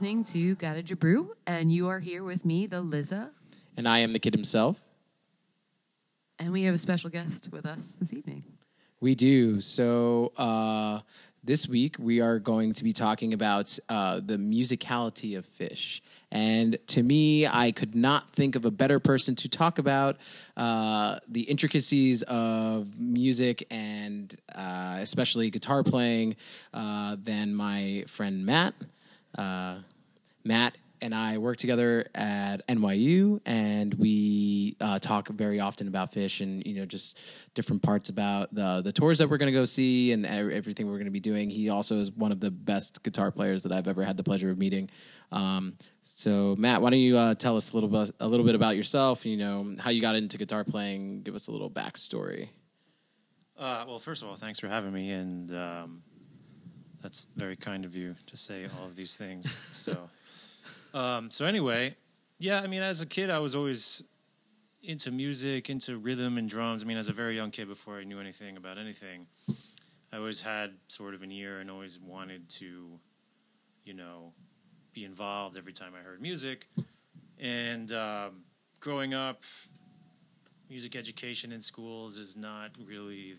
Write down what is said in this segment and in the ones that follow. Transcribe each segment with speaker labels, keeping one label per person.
Speaker 1: listening to Gotta Jibboo, and you are here with me, the Liza,
Speaker 2: And I am the kid himself.
Speaker 1: and we have a special guest with us this evening.
Speaker 2: We do. So uh, this week we are going to be talking about uh, the musicality of Phish. And to me, I could not think of a better person to talk about uh, the intricacies of music and uh, especially guitar playing uh, than my friend Matt. Uh, Matt and I work together at NYU, and we uh, talk very often about Phish and you know just different parts about the the tours that we're going to go see and everything we're going to be doing. He also is one of the best guitar players that I've ever had the pleasure of meeting. Um, so Matt, why don't you uh, tell us a little bit a little bit about yourself? You know how you got into guitar playing. Give us a little backstory.
Speaker 3: Uh, well, first of all, thanks for having me, and um, that's very kind of you to say all of these things. so, um, so anyway, yeah, I mean, as a kid, I was always into music, into rhythm and drums. I mean, as a very young kid, before I knew anything about anything, I always had sort of an ear and always wanted to, you know, be involved every time I heard music. And um, growing up, music education in schools is not really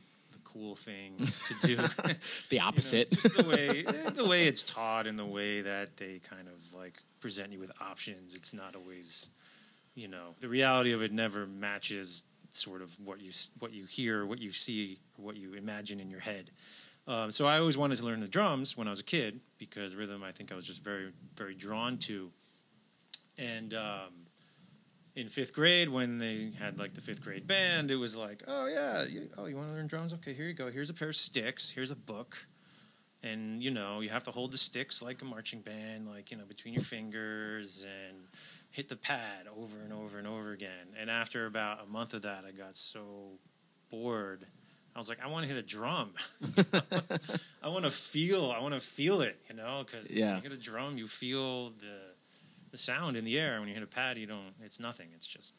Speaker 3: cool thing to do.
Speaker 2: The
Speaker 3: You know,
Speaker 2: opposite.
Speaker 3: just the way eh, the way it's taught and the way that they kind of like present you with options. It's not always, you know, the reality of it never matches sort of what you what you hear, what you see, what you imagine in your head. Um, so I always wanted to learn the drums when I was a kid because rhythm I think I was just very very drawn to. And um, in fifth grade, when they had like the fifth grade band, it was like, oh yeah, you, oh you want to learn drums? Okay, here you go. Here's a pair of sticks. Here's a book, and you know you have to hold the sticks like a marching band, like you know between your fingers and hit the pad over and over and over again. And after about a month of that, I got so bored. I was like, I want to hit a drum. I want to feel. I want to feel it. You know, because
Speaker 2: Yeah.
Speaker 3: you hit a drum, you feel the the sound in the air. When you hit a pad, you don't. It's nothing. It's just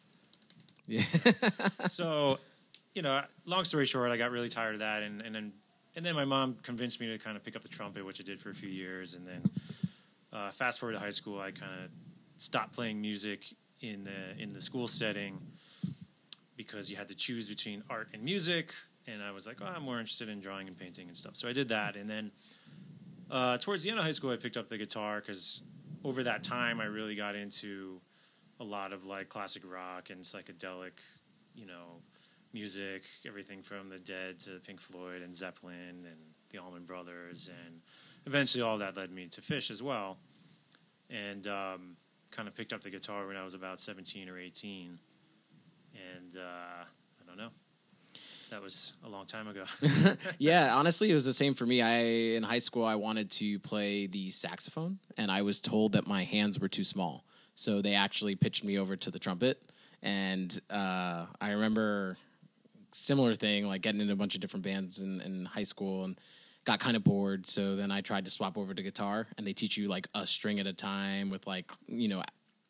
Speaker 2: Yeah.
Speaker 3: so, you know, long story short, I got really tired of that, and, and then and then my mom convinced me to kind of pick up the trumpet, which I did for a few years, and then uh, fast forward to high school, I kind of stopped playing music in the in the school setting because you had to choose between art and music, and I was like, oh, I'm more interested in drawing and painting and stuff, so I did that, and then uh, towards the end of high school, I picked up the guitar because over that time, I really got into a lot of like classic rock and psychedelic, you know, music, everything from the Dead to Pink Floyd and Zeppelin and the Allman Brothers, and eventually all that led me to Phish as well, and um, kind of picked up the guitar when I was about seventeen or eighteen, and uh. That was a long time ago.
Speaker 2: yeah, honestly, it was the same for me. I in high school I wanted to play the saxophone, and I was told that my hands were too small, so they actually pitched me over to the trumpet. And uh, I remember similar thing, like getting into a bunch of different bands in, in high school, and got kind of bored. So then I tried to swap over to guitar, and they teach you like a string at a time with like you know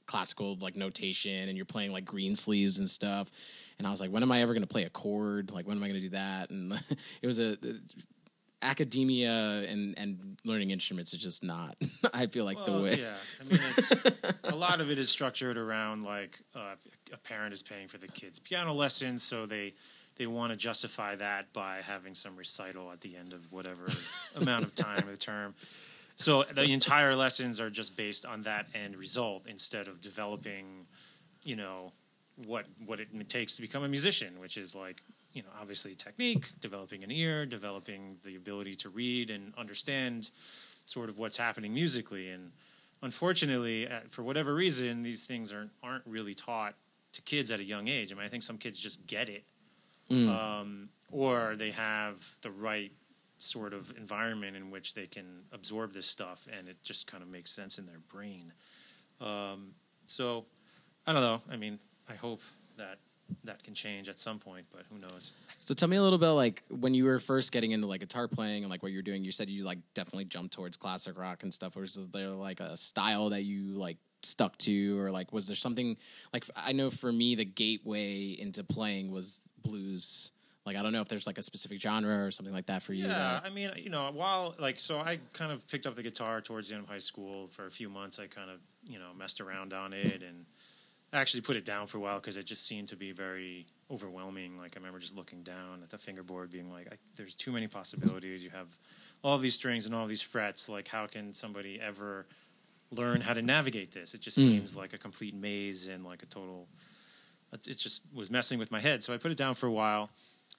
Speaker 2: classical like notation, and you're playing like green sleeves and stuff. And I was like, when am I ever going to play a chord? Like, when am I going to do that? And it was a, academia and and learning instruments is just not. I feel like the way.
Speaker 3: Yeah, I mean, it's, a lot of it is structured around like uh, a parent is paying for the kids' piano lessons, so they they want to justify that by having some recital at the end of whatever amount of time of the term. So the entire lessons are just based on that end result instead of developing, you know, what what it takes to become a musician, which is like you know obviously technique, developing an ear, developing the ability to read and understand sort of what's happening musically. And unfortunately, uh, for whatever reason, these things aren't aren't really taught to kids at a young age. I mean, I think some kids just get it,
Speaker 2: Mm.
Speaker 3: um, or they have the right sort of environment in which they can absorb this stuff, and it just kind of makes sense in their brain. Um, so, I don't know. I mean, I hope that that can change at some point, but who knows?
Speaker 2: So tell me a little bit like when you were first getting into like guitar playing and like what you're doing. You said you like definitely jumped towards classic rock and stuff. Or was there like a style that you like stuck to, or like was there something like I know for me the gateway into playing was blues. Like I don't know if there's like a specific genre or something like that for you.
Speaker 3: Yeah,
Speaker 2: that-
Speaker 3: I mean, you know, while like, so I kind of picked up the guitar towards the end of high school. For a few months, I kind of, you know, messed around on it and actually put it down for a while because it just seemed to be very overwhelming. Like I remember just looking down at the fingerboard, being like, I, "There's too many possibilities. You have all these strings and all these frets. Like, how can somebody ever learn how to navigate this? It just
Speaker 2: Mm.
Speaker 3: seems like a complete maze and like a total. It just was messing with my head. So I put it down for a while,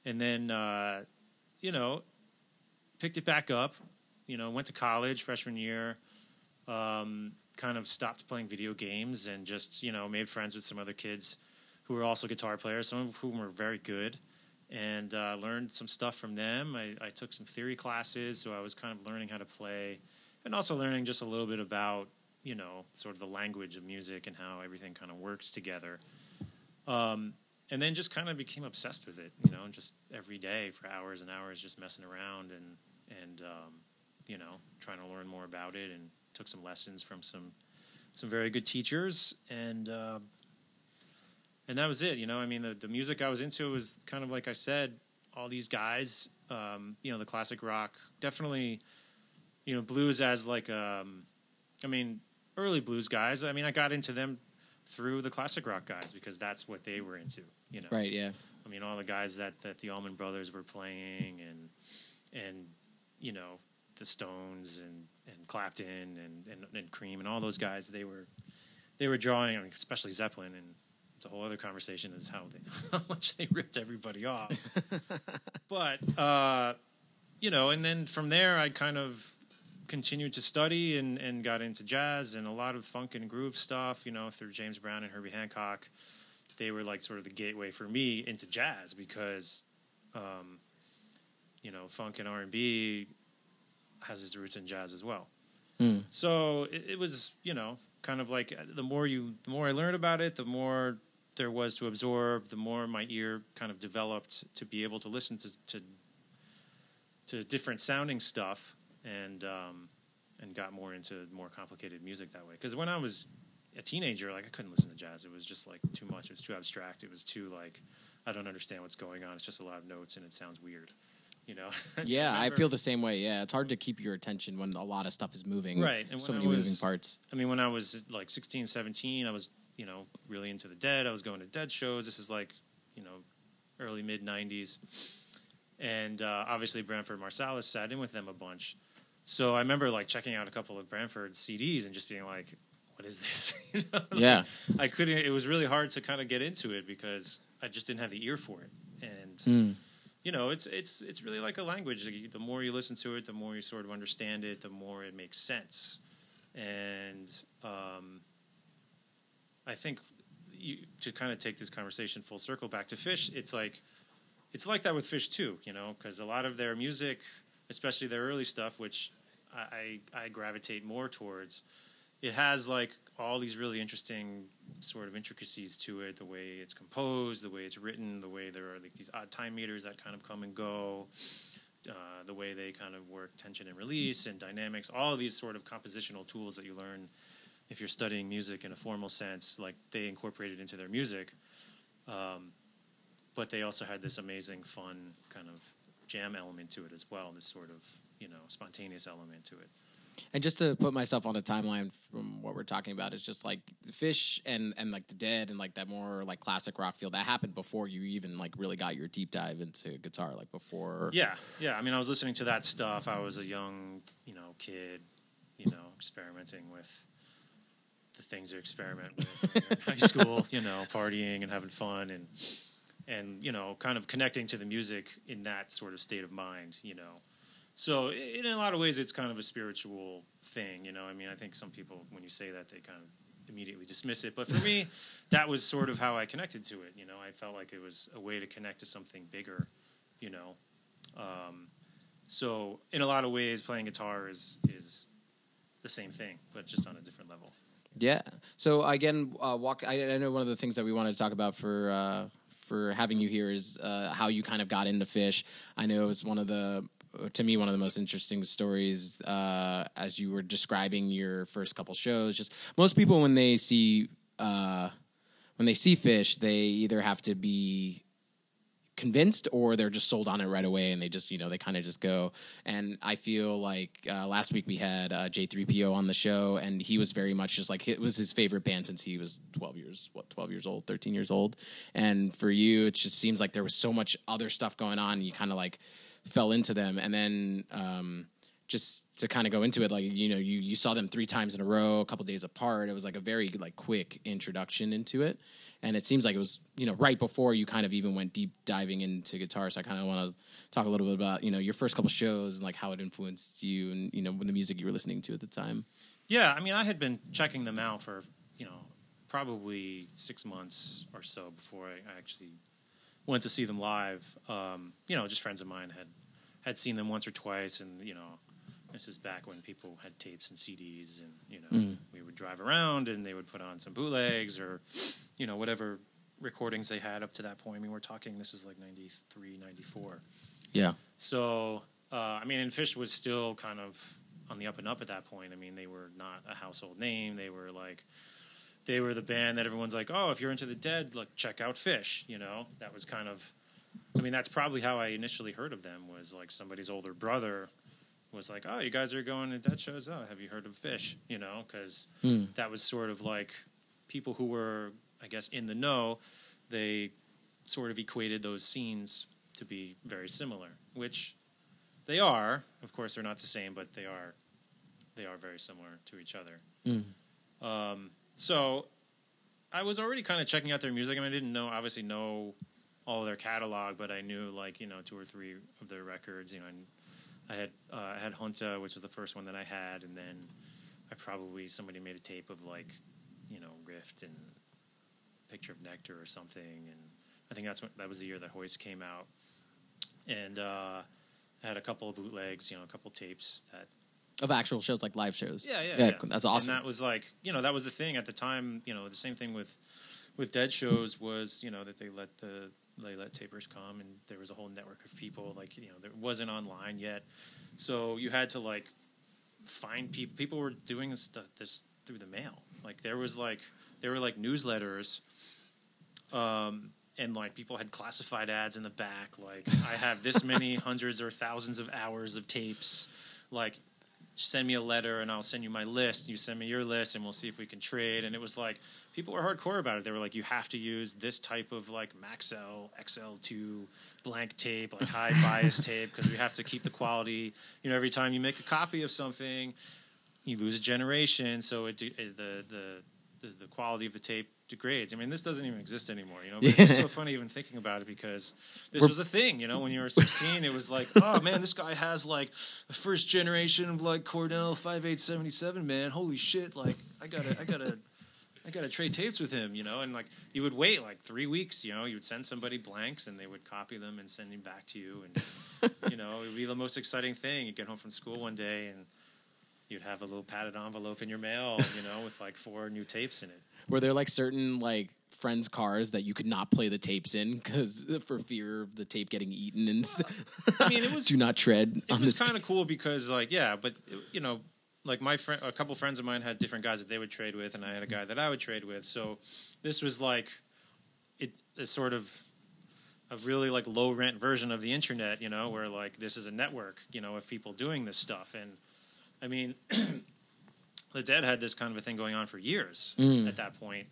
Speaker 3: and then uh, you know picked it back up. You know, went to college freshman year. Um, kind of stopped playing video games and just you know made friends with some other kids who were also guitar players. Some of whom were very good, and uh, learned some stuff from them. I, I took some theory classes, so I was kind of learning how to play, and also learning just a little bit about you know sort of the language of music and how everything kind of works together. Um, and then just kind of became obsessed with it, you know, just every day for hours and hours, just messing around and and um, you know trying to learn more about it, and took some lessons from some some very good teachers, and uh, and that was it. You know, I mean, the the music I was into was kind of like I said, all these guys, um, you know, the classic rock, definitely, you know, blues as like, um, I mean, early blues guys. I mean, I got into them through the classic rock guys because that's what they were into. You know,
Speaker 2: right? Yeah.
Speaker 3: I mean, all the guys that, that the Allman Brothers were playing, and and you know the Stones and, and Clapton and, and and Cream and all those guys. They were they were drawing, I mean, especially Zeppelin, and it's a whole other conversation is how they how much they ripped everybody off. but uh, you know, and then from there, I kind of continued to study and, and got into jazz and a lot of funk and groove stuff. You know, through James Brown and Herbie Hancock they were like sort of the gateway for me into jazz because um, you know funk and r&b has its roots in jazz as well
Speaker 2: Mm.
Speaker 3: so it, it was you know kind of like uh, the more you the more i learned about it the more there was to absorb the more my ear kind of developed to be able to listen to to, to different sounding stuff and um, and got more into more complicated music that way because when i was a teenager, like I couldn't listen to jazz. It was just like too much. It was too abstract. It was too like I don't understand what's going on. It's just a lot of notes and it sounds weird. You know?
Speaker 2: Yeah, I feel the same way. Yeah, it's hard to keep your attention when a lot of stuff is moving.
Speaker 3: Right, and
Speaker 2: so
Speaker 3: when
Speaker 2: many
Speaker 3: I
Speaker 2: moving
Speaker 3: was-
Speaker 2: parts.
Speaker 3: I mean, when I was like 16, 17, I was you know really into the Dead. I was going to Dead shows. This is like you know early mid 90s, and uh, obviously Branford Marsalis sat in with them a bunch. So I remember like checking out a couple of Branford CDs and just being like, "What is this?" You know? Like,
Speaker 2: Yeah.
Speaker 3: I couldn't. It was really hard to kind of get into it because I just didn't have the ear for it, and
Speaker 2: Mm.
Speaker 3: You know, it's it's it's really like a language. The more you listen to it, the more you sort of understand it, the more it makes sense. And um, I think you, to kind of take this conversation full circle back to Phish, it's like it's like that with Phish too, you know, because a lot of their music, especially their early stuff, which I, I I gravitate more towards, it has like all these really interesting sort of intricacies to it the way it's composed the way it's written the way there are like these odd time meters that kind of come and go uh, the way they kind of work tension and release and dynamics all of these sort of compositional tools that you learn if you're studying music in a formal sense like they incorporated into their music um, but they also had this amazing fun kind of jam element to it as well this sort of you know spontaneous element to it
Speaker 2: And just to put myself on a timeline from what we're talking about, it's just like Phish and and like the Dead and like that more like classic rock feel that happened before you even like really got your deep dive into guitar, like before.
Speaker 3: Yeah, yeah. I mean, I was listening to that stuff. I was a young, you know, kid, you know, experimenting with the things you experiment with in high school. You know, partying and having fun, and and you know, kind of connecting to the music in that sort of state of mind. You know, so in a lot of ways, it's kind of a spiritual thing. You know, I mean, I think some people, when you say that, they kind of immediately dismiss it. But for me, that was sort of how I connected to it. You know, I felt like it was a way to connect to something bigger. You know, um, so in a lot of ways, playing guitar is is the same thing, but just on a different level.
Speaker 2: Yeah. So again, uh, walk. I, I know one of the things that we wanted to talk about for uh, for having you here is uh, how you kind of got into Phish. I know it's one of the to me one of the most interesting stories uh, as you were describing your first couple shows. Just most people when they see uh, when they see Phish, they either have to be convinced or they're just sold on it right away and they just you know they kind of just go and i feel like uh, last week we had uh, j3po on the show and he was very much just like it was his favorite band since he was 12 years what 12 years old 13 years old and for you it just seems like there was so much other stuff going on you kind of like fell into them. And then um just to kind of go into it like you know you you saw them three times in a row a couple days apart. It was like a very like quick introduction into it. And it seems like it was you know right before you kind of even went deep diving into guitar. So i kind of want to talk a little bit about you know your first couple shows and like how it influenced you and you know the music you were listening to at the time.
Speaker 3: Yeah, I mean, I had been checking them out for you know probably six months or so before I, I actually went to see them live. Um, you know, just friends of mine had had seen them once or twice, and you know, this is back when people had tapes and CDs, and you know,
Speaker 2: Mm.
Speaker 3: we would drive around and they would put on some bootlegs or you know whatever recordings they had up to that point. I mean, we're talking this is like 93, 94.
Speaker 2: yeah
Speaker 3: So, uh, I mean, and Phish was still kind of on the up and up at that point. I mean, they were not a household name. They were like, they were the band that everyone's like, oh, if you're into the Dead, look, check out Phish. You know, that was kind of, I mean, that's probably how I initially heard of them. Was like somebody's older brother was like, oh, you guys are going to Dead shows. Oh, have you heard of Phish? You know, because
Speaker 2: Hmm.
Speaker 3: that was sort of like people who were, I guess, in the know. They sort of equated those scenes to be very similar, which they are. Of course, they're not the same, but they are. They are very similar to each other.
Speaker 2: Mm.
Speaker 3: Um, so, I was already kind of checking out their music. I mean, I didn't know, obviously, know all of their catalog, but I knew like you know two or three of their records. You know, and I had uh, I had Junta, which was the first one that I had, and then I probably somebody made a tape of like you know Rift and Picture of Nectar or something, and I think that's when, that was the year that Hoist came out, and uh, I had a couple of bootlegs, you know, a couple of tapes that
Speaker 2: of actual shows like live shows
Speaker 3: yeah, yeah, yeah.
Speaker 2: that's awesome
Speaker 3: And that was like, you know, that was the thing at the time. You know, the same thing with with Dead shows was, you know, that they let the they let tapers come, and there was a whole network of people. Like, you know, there wasn't online yet, so you had to like find people. People were doing this stuff this through the mail. Like, there was like there were like newsletters. Um, and like people had classified ads in the back, like I have this many hundreds or thousands of hours of tapes. Like send me a letter and I'll send you my list. You send me your list and we'll see if we can trade. And it was like people were hardcore about it. They were like, you have to use this type of like Maxell XL2 blank tape, like high bias tape, because we have to keep the quality. You know, every time you make a copy of something, you lose a generation, so it, it the, the the the quality of the tape degrades. I mean, this doesn't even exist anymore. You know, but it's so funny even thinking about it because this
Speaker 2: We're-
Speaker 3: was a thing. You know, when you were 16, it was like, oh man, this guy has like the first generation of like Cornell five 5877. Man, holy shit! Like, I gotta, I gotta. I gotta trade tapes with him, you know, and like you would wait like three weeks, you know, you would send somebody blanks and they would copy them and send them back to you, and you know, it would be the most exciting thing. You'd get home from school one day and you'd have a little padded envelope in your mail, you know, with like four new tapes in it.
Speaker 2: were there like certain like friends cars that you could not play the tapes in because for fear of the tape getting eaten and stuff
Speaker 3: I mean, it was
Speaker 2: do not tread
Speaker 3: it
Speaker 2: on
Speaker 3: was kind of cool because like yeah, but you know, like my friend, a couple friends of mine had different guys that they would trade with, and I had a guy that I would trade with. So this was like it a sort of a really like low rent version of the internet, you know, where like this is a network, you know, of people doing this stuff, and I mean, the Dead had this kind of a thing going on for years
Speaker 2: Mm.
Speaker 3: at that point,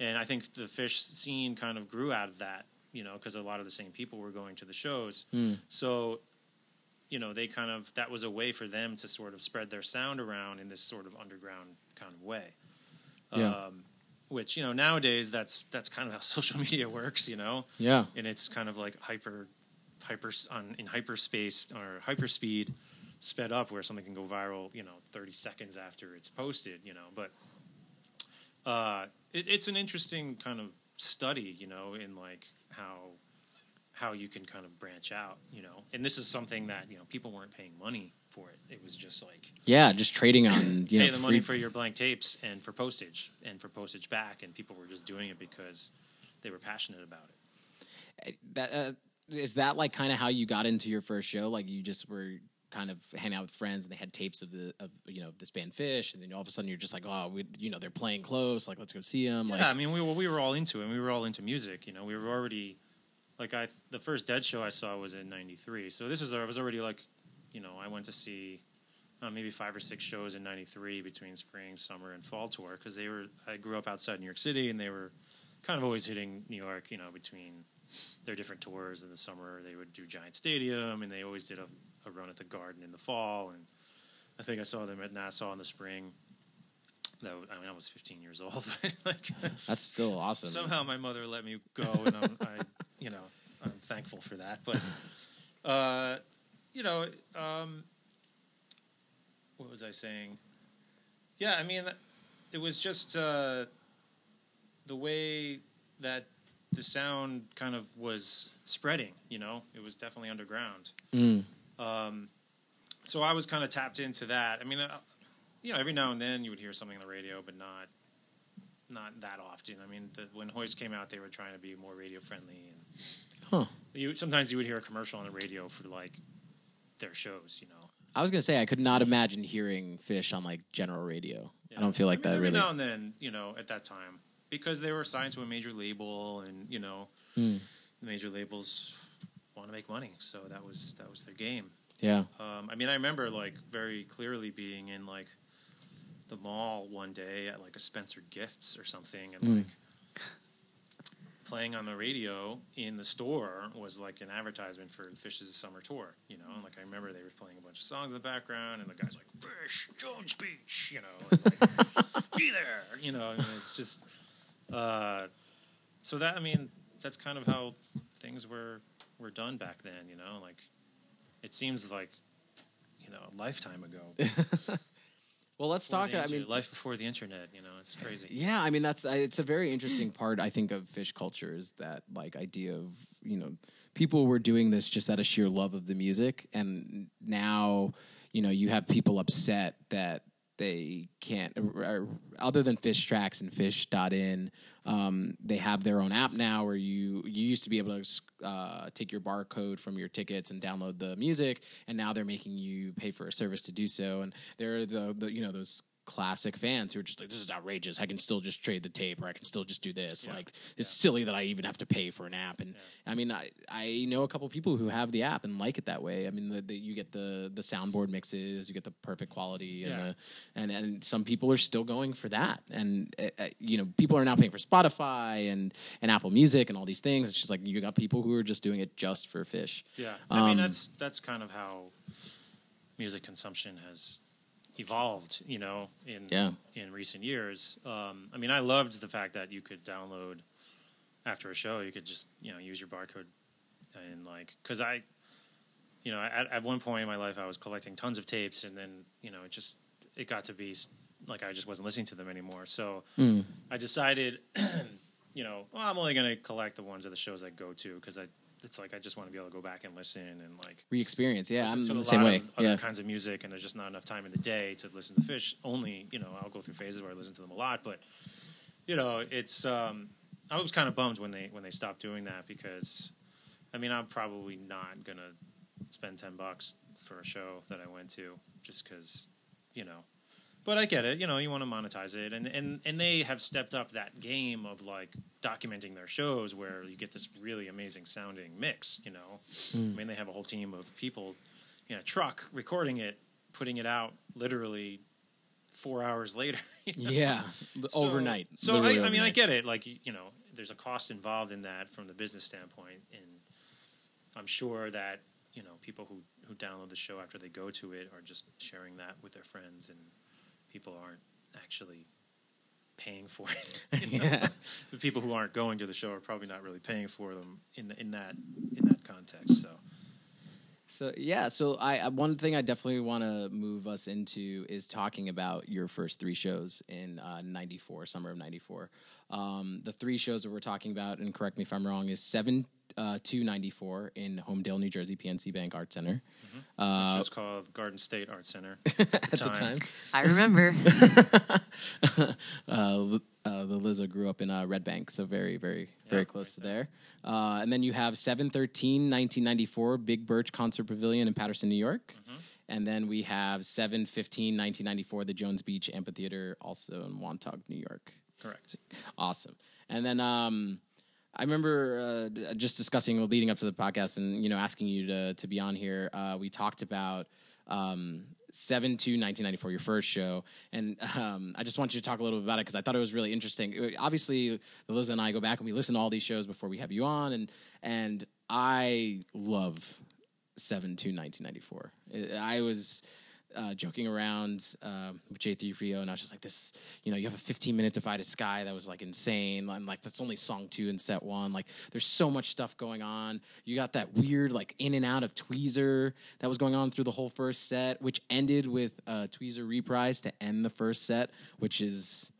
Speaker 3: and I think the Phish scene kind of grew out of that, you know, because a lot of the same people were going to the shows.
Speaker 2: Mm.
Speaker 3: So, you know, they kind of that was a way for them to sort of spread their sound around in this sort of underground kind of way.
Speaker 2: Yeah.
Speaker 3: Um, which you know nowadays that's that's kind of how social media works, you know,
Speaker 2: yeah
Speaker 3: and it's kind of like hyper, hyper on in hyperspace or hyperspeed, sped up where something can go viral, you know, thirty seconds after it's posted, you know. But uh, it, it's an interesting kind of study, you know, in like how how you can kind of branch out, you know. And this is something that you know people weren't paying money for it. It was just like
Speaker 2: yeah just trading on you
Speaker 3: pay
Speaker 2: know
Speaker 3: the
Speaker 2: free
Speaker 3: money for your blank tapes and for postage and for postage back, and people were just doing it because they were passionate about it.
Speaker 2: that uh, is that like kind of how you got into your first show like you just were kind of hanging out with friends and they had tapes of the of you know this band Phish and then all of a sudden you're just like oh we, you know they're playing close like let's go see them like
Speaker 3: yeah, I mean, we were we were all into it. and We were all into music. You know, we were already like I the first Dead show I saw was in '93. So this was I was already like, you know, I went to see uh, maybe five or six shows in '93 between spring, summer, and fall tour because they were. I grew up outside New York City, and they were kind of always hitting New York. You know, between their different tours in the summer, they would do Giant Stadium, and they always did a, a run at the Garden in the fall. And I think I saw them at Nassau in the spring. That was, I mean, I was 15 years old, but like
Speaker 2: That's still awesome.
Speaker 3: somehow my mother let me go, and I'm, I, you know, I'm thankful for that. But, uh, you know, um, what was I saying? Yeah, I mean, it was just uh, the way that the sound kind of was spreading. You know, it was definitely underground.
Speaker 2: Mm.
Speaker 3: Um, so I was kind of tapped into that. I mean, uh, you know, every now and then you would hear something on the radio, but not not that often. I mean, the, when Hoist came out, they were trying to be more radio friendly, and
Speaker 2: Huh.
Speaker 3: you sometimes you would hear a commercial on the radio for like their shows. You know,
Speaker 2: I was gonna say I could not imagine hearing Phish on like general radio.
Speaker 3: Yeah.
Speaker 2: I don't feel like
Speaker 3: I mean,
Speaker 2: that
Speaker 3: every
Speaker 2: really.
Speaker 3: now and then, you know, at that time because they were signed to a major label, and you know,
Speaker 2: Mm.
Speaker 3: major labels want to make money, so that was that was their game.
Speaker 2: Yeah.
Speaker 3: Um, I mean, I remember like very clearly being in like the mall one day at like a Spencer Gifts or something, and
Speaker 2: Mm.
Speaker 3: like playing on the radio in the store was like an advertisement for Phish's summer tour. You know, and like I remember they were playing a bunch of songs in the background, and the guy's like Phish Jones Beach, you know, and, like, be there, you know. I mean, it's just uh, so that I mean that's kind of how things were were done back then. You know, like it seems like you know a lifetime ago.
Speaker 2: Well, let's
Speaker 3: Before
Speaker 2: talk. I mean,
Speaker 3: life before the internet. You know, it's crazy.
Speaker 2: Yeah, I mean that's it's a very interesting part I think of Phish culture is that like idea of you know people were doing this just out of sheer love of the music, and now you know you have people upset that they can't other than Phish tracks and phish.in um, they have their own app now where you you used to be able to uh, take your barcode from your tickets and download the music and now they're making you pay for a service to do so. And they're the, the you know those classic fans who are just like, this is outrageous. I can still just trade the tape or I can still just do this.
Speaker 3: Yeah.
Speaker 2: Like, it's silly that I even have to pay for an app. And I mean, I, I know a couple people who have the app and like it that way. I mean, the, the, you get the, the soundboard mixes, you get the perfect quality, and, the, and, and some people are still going for that. And, uh, you know, people are now paying for Spotify and, and Apple Music and all these things. It's just like you got people who are just doing it just for Phish.
Speaker 3: Yeah, I mean
Speaker 2: Um,
Speaker 3: that's that's kind of how music consumption has evolved. You know, in
Speaker 2: Yeah.
Speaker 3: in recent years. Um, I mean, I loved the fact that you could download after a show. You could just you know use your barcode and like because I, you know, at, at one point in my life I was collecting tons of tapes, and then you know it just it got to be like I just wasn't listening to them anymore. So
Speaker 2: Mm.
Speaker 3: I decided, you know, well, I'm only going to collect the ones of the shows I go to because I. It's like I just want to be able to go back and listen and like
Speaker 2: Re-experience. Yeah, I'm the same way.
Speaker 3: of other
Speaker 2: Yeah.
Speaker 3: kinds of music, and there's just not enough time in the day to listen to Phish. Only, you know, I'll go through phases where I listen to them a lot, but you know, it's. Um, I was kind of bummed when they when they stopped doing that because, I mean, I'm probably not gonna spend ten bucks for a show that I went to just because, you know. But I get it. You know, you want to monetize it, and and and they have stepped up that game of like documenting their shows where you get this really amazing sounding mix. You know, I mean, they have a whole team of people in a truck recording it, putting it out literally four hours later. you know?
Speaker 2: Yeah,
Speaker 3: So-
Speaker 2: overnight.
Speaker 3: So I, I mean, I get it. Like you know, there's a cost involved in that from the business standpoint, and I'm sure that you know people who who download the show after they go to it are just sharing that with their friends, and people aren't actually paying for it. you know?
Speaker 2: Yeah.
Speaker 3: the people who aren't going to the show are probably not really paying for them in the, in that in that context. So
Speaker 2: So yeah, so I I- one thing I definitely want to move us into is talking about your first three shows in '94, summer of '94. Um, the three shows that we're talking about, and correct me if I'm wrong, is seven uh, to '94 in Holmdel, New Jersey, PNC Bank Art Center.
Speaker 3: Which
Speaker 2: Uh,
Speaker 3: was called Garden State Art Center
Speaker 2: at the time,
Speaker 1: I remember.
Speaker 2: uh, uh, the Lizzo grew up in uh, Red Bank, so very, very, very
Speaker 3: Yeah,
Speaker 2: close to
Speaker 3: right
Speaker 2: there. Uh, and then you have 713, 1994, Big Birch Concert Pavilion in Patterson, New York.
Speaker 3: Mm-hmm.
Speaker 2: And then we have 715, 1994, the Jones Beach Amphitheater, also in Montauk, New York.
Speaker 3: correct.
Speaker 2: Awesome. And then um, I remember uh, just discussing leading up to the podcast, and you know, asking you to to be on here. Uh, we talked about um, seven to 1994, your first show, and um, I just want you to talk a little bit about it because I thought it was really interesting. Uh, Obviously, Liz and I go back and we listen to all these shows before we have you on, and and I love seven to 1994. I I was uh, joking around um, with J3 Rio, and I was just like, "This, you know, you have a 15 minute divided sky that was like insane, and like that's only song two in set one. Like, there's so much stuff going on. You got that weird like in and out of Tweezer that was going on through the whole first set, which ended with uh, Tweezer reprise to end the first set, which is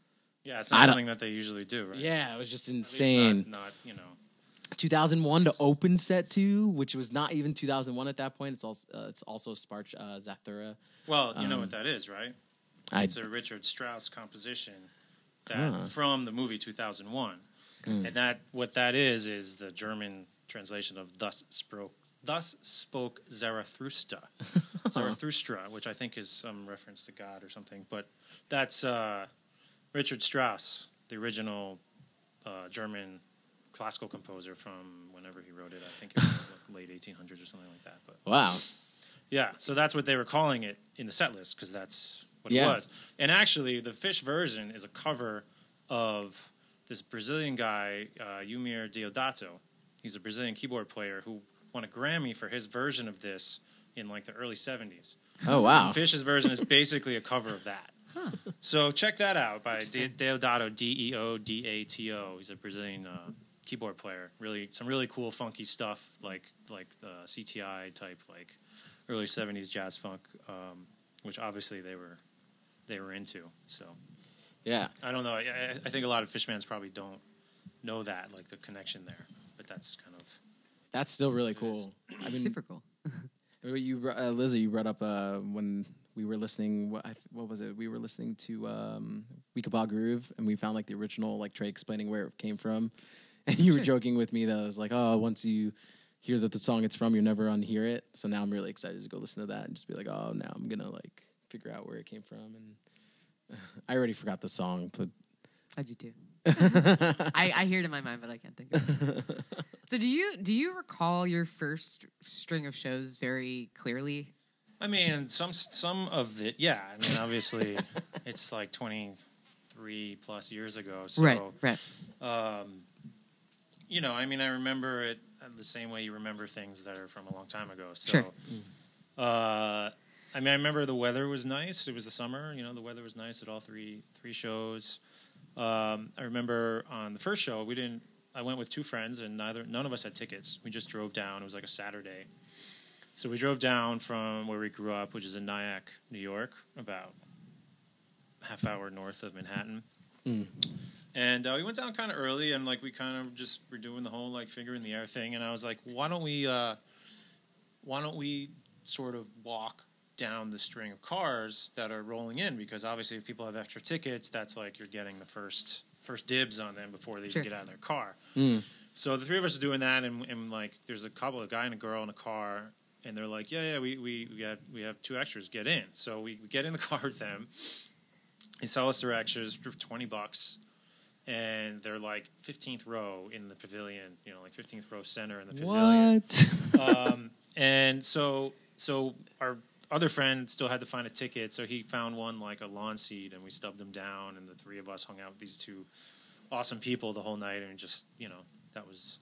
Speaker 3: Yeah, it's not something that they usually do, right?
Speaker 2: yeah, it was just insane.
Speaker 3: Not, not you know.
Speaker 2: 2001 to open set two, which was not even 2001 at that point. It's also uh, it's also Sprach uh, Zathura.
Speaker 3: Well, you know
Speaker 2: Um,
Speaker 3: what that is, right? It's a Richard Strauss composition that
Speaker 2: Ah.
Speaker 3: from the movie 2001.
Speaker 2: Mm.
Speaker 3: And that what that is is the German translation of thus spoke thus spoke Zarathustra. Zarathustra, which I think is some reference to God or something, but that's uh, Richard Strauss, the original uh, German classical composer from whenever he wrote it. I think it was like late 1800s or something like that. But
Speaker 2: wow.
Speaker 3: yeah, so that's what they were calling it in the set list because that's what
Speaker 2: Yeah.
Speaker 3: it was. And actually, the Phish version is a cover of this Brazilian guy, uh, Eumir Deodato. He's a Brazilian keyboard player who won a Grammy for his version of this in like the early 70s.
Speaker 2: Oh wow.
Speaker 3: Phish's version is basically a cover of that. So check that out by De- Deodato, D E O D A T O. He's a Brazilian uh, keyboard player. Really, some really cool, funky stuff like like the CTI type, like early '70s jazz funk, um, which obviously they were they were into. So
Speaker 2: Yeah.
Speaker 3: I don't know. I, I- I think a lot of Fishmans probably don't know that, like the connection there. But that's kind of
Speaker 2: That's still really cool. I mean,
Speaker 1: Super cool.
Speaker 2: you, uh, Lizzie, you brought up uh, when we were listening. What, I, what was it? We were listening to um, Weekapaug Groove, and we found like the original, like Trey explaining where it came from. And you were joking with me that I was like, oh, once you hear that the song it's from, you're never unhear it. So now I'm really excited to go listen to that and just be like, oh, now I'm gonna like figure out where it came from. And I already forgot the song, but
Speaker 1: I do too. I, I hear it in my mind, but I can't think of it. So do you do you recall your first string of shows very clearly?
Speaker 3: I mean, some some of it, yeah. I mean, obviously, it's like twenty three plus years ago. So,
Speaker 1: right, right.
Speaker 3: um, you know, I mean, I remember it uh, the same way you remember things that are from a long time ago. So,
Speaker 1: Sure.
Speaker 3: uh, I mean, I remember the weather was nice. It was the summer. You know, the weather was nice at all three three shows. Um, I remember on the first show, we didn't. I went with two friends, and neither none of us had tickets. We just drove down. It was like a Saturday, so we drove down from where we grew up, which is in Nyack, New York, about half hour north of Manhattan.
Speaker 2: Mm.
Speaker 3: And uh, we went down kind of early, and like we kind of just were doing the whole like finger in the air thing. And I was like, why don't we, uh, why don't we sort of walk down the string of cars that are rolling in? Because obviously, if people have extra tickets, that's like you're getting the first first dibs on them before they
Speaker 1: Sure.
Speaker 3: even get out of their car.
Speaker 2: Mm.
Speaker 3: So the three of us are doing that, and, and like there's a couple, a guy and a girl in a car, and they're like, yeah, yeah, we we we got we have two extras, get in. So we, we get in the car with them. They sell us their extras for twenty bucks, and they're like fifteenth row in the pavilion, you know, like fifteenth row center in the pavilion
Speaker 2: what?
Speaker 3: um, and so so our other friend still had to find a ticket, so he found one like a lawn seat, and we stubbed them down, and the three of us hung out with these two awesome people the whole night, and just you know that was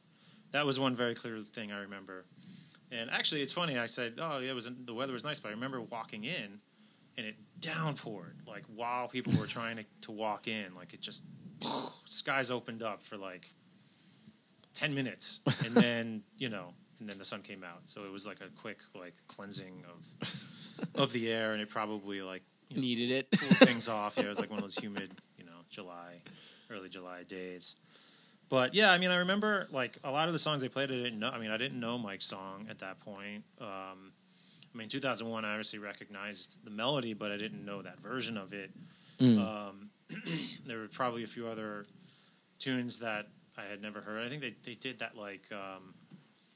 Speaker 3: that was one very clear thing I remember. And actually, it's funny. I said, "Oh, yeah, it was the weather was nice," but I remember walking in, and it downpoured like while people were trying to, to walk in, like it just skies opened up for like 10 minutes. And then you know and then the sun came out. So it was like a quick like cleansing of of the air. And it probably like you know,
Speaker 2: Needed it.
Speaker 3: cooled things off. Yeah it was like one of those humid you know july early july days. But yeah i mean i remember like a lot of the songs they played i didn't know i mean i didn't know mike's song at that point. Um i mean 2001 i obviously recognized the melody but i didn't know that version of it.
Speaker 2: Mm.
Speaker 3: um, there were probably a few other tunes that I had never heard. I think they, they did that like um,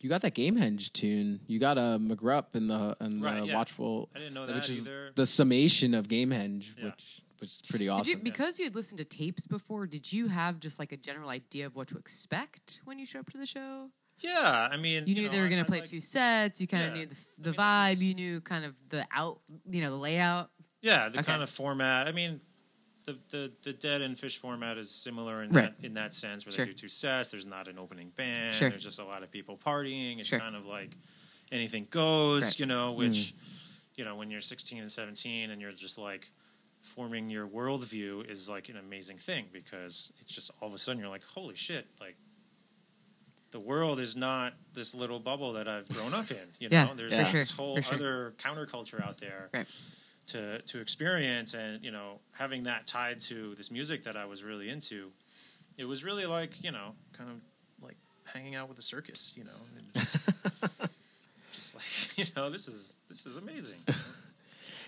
Speaker 2: You got that Gamehenge tune. You got a McGrupp in the and the
Speaker 3: Right, yeah.
Speaker 2: Watchful,
Speaker 3: I didn't know that
Speaker 2: which is
Speaker 3: either.
Speaker 2: the summation of Gamehenge,
Speaker 3: Yeah.
Speaker 2: which which is pretty
Speaker 1: Did
Speaker 2: awesome.
Speaker 1: you, because you had listened to tapes before, did you have just like a general idea of what to expect when you show up to the show?
Speaker 3: Yeah, I mean,
Speaker 1: You knew
Speaker 3: know,
Speaker 1: they were going to play
Speaker 3: like-
Speaker 1: two sets. You kind of
Speaker 3: Yeah.
Speaker 1: knew the,
Speaker 3: I mean,
Speaker 1: vibe.
Speaker 3: was-
Speaker 1: You knew kind of the out, you know, the layout.
Speaker 3: Yeah, the
Speaker 1: Okay.
Speaker 3: kind of format. I mean, the, the the dead and fish format is similar in
Speaker 1: Right.
Speaker 3: that in that sense, where
Speaker 1: Sure.
Speaker 3: they do two sets. There's not an opening band.
Speaker 1: Sure.
Speaker 3: There's just a lot of people partying. It's
Speaker 1: Sure.
Speaker 3: kind of like anything goes,
Speaker 1: Right.
Speaker 3: you know. Which, mm. you know, when you're 16 and 17 and you're just like forming your worldview is like an amazing thing because it's just all of a sudden you're like, holy shit, like. The world is not this little bubble that I've grown up in. You know,
Speaker 1: Yeah,
Speaker 3: there's
Speaker 2: for
Speaker 3: like
Speaker 1: sure,
Speaker 3: this whole
Speaker 1: sure.
Speaker 3: other counterculture out there
Speaker 1: Right.
Speaker 3: To to experience and you know having that tied to this music that I was really into it was really like you know kind of like hanging out with the circus you know and just, just like you know this is this is amazing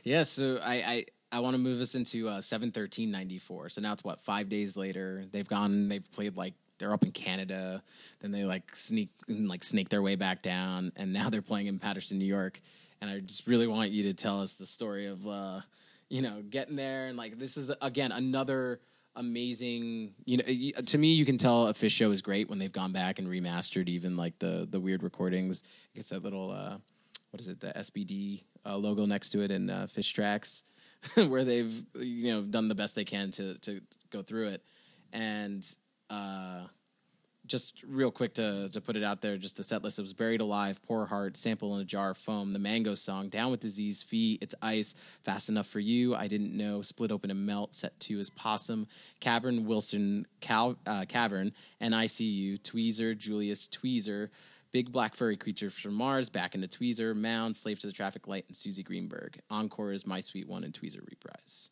Speaker 2: Yeah, so I I, I want to move us into uh, seven thirteen ninety four. So now it's what five days later. They've gone. They've played like they're up in Canada. Then they like sneak like snake their way back down, and now they're playing in Patterson, New York. And I just really want you to tell us the story of uh, you know getting there. And like this is again another amazing you know to me you can tell a Phish show is great when they've gone back and remastered even like the the weird recordings. It gets that little uh what is it the SBD uh, logo next to it in uh, Phish Tracks, where they've you know done the best they can to to go through it, and uh, just real quick to to put it out there, just the set list. It was Buried Alive, Poor Heart, Sample in a Jar, Foam, The Mango Song, Down with Disease, Fee, It's Ice, Fast Enough for You, I Didn't Know, Split Open and Melt, Set Two is Possum, Cavern Wilson Cal, uh, Cavern, and ICU, Tweezer, Julius Tweezer. Big Black Furry Creature from Mars, Back into Tweezer, Mound, Slave to the Traffic Light, and Suzy Greenberg. Encore is My Sweet One and Tweezer Reprise.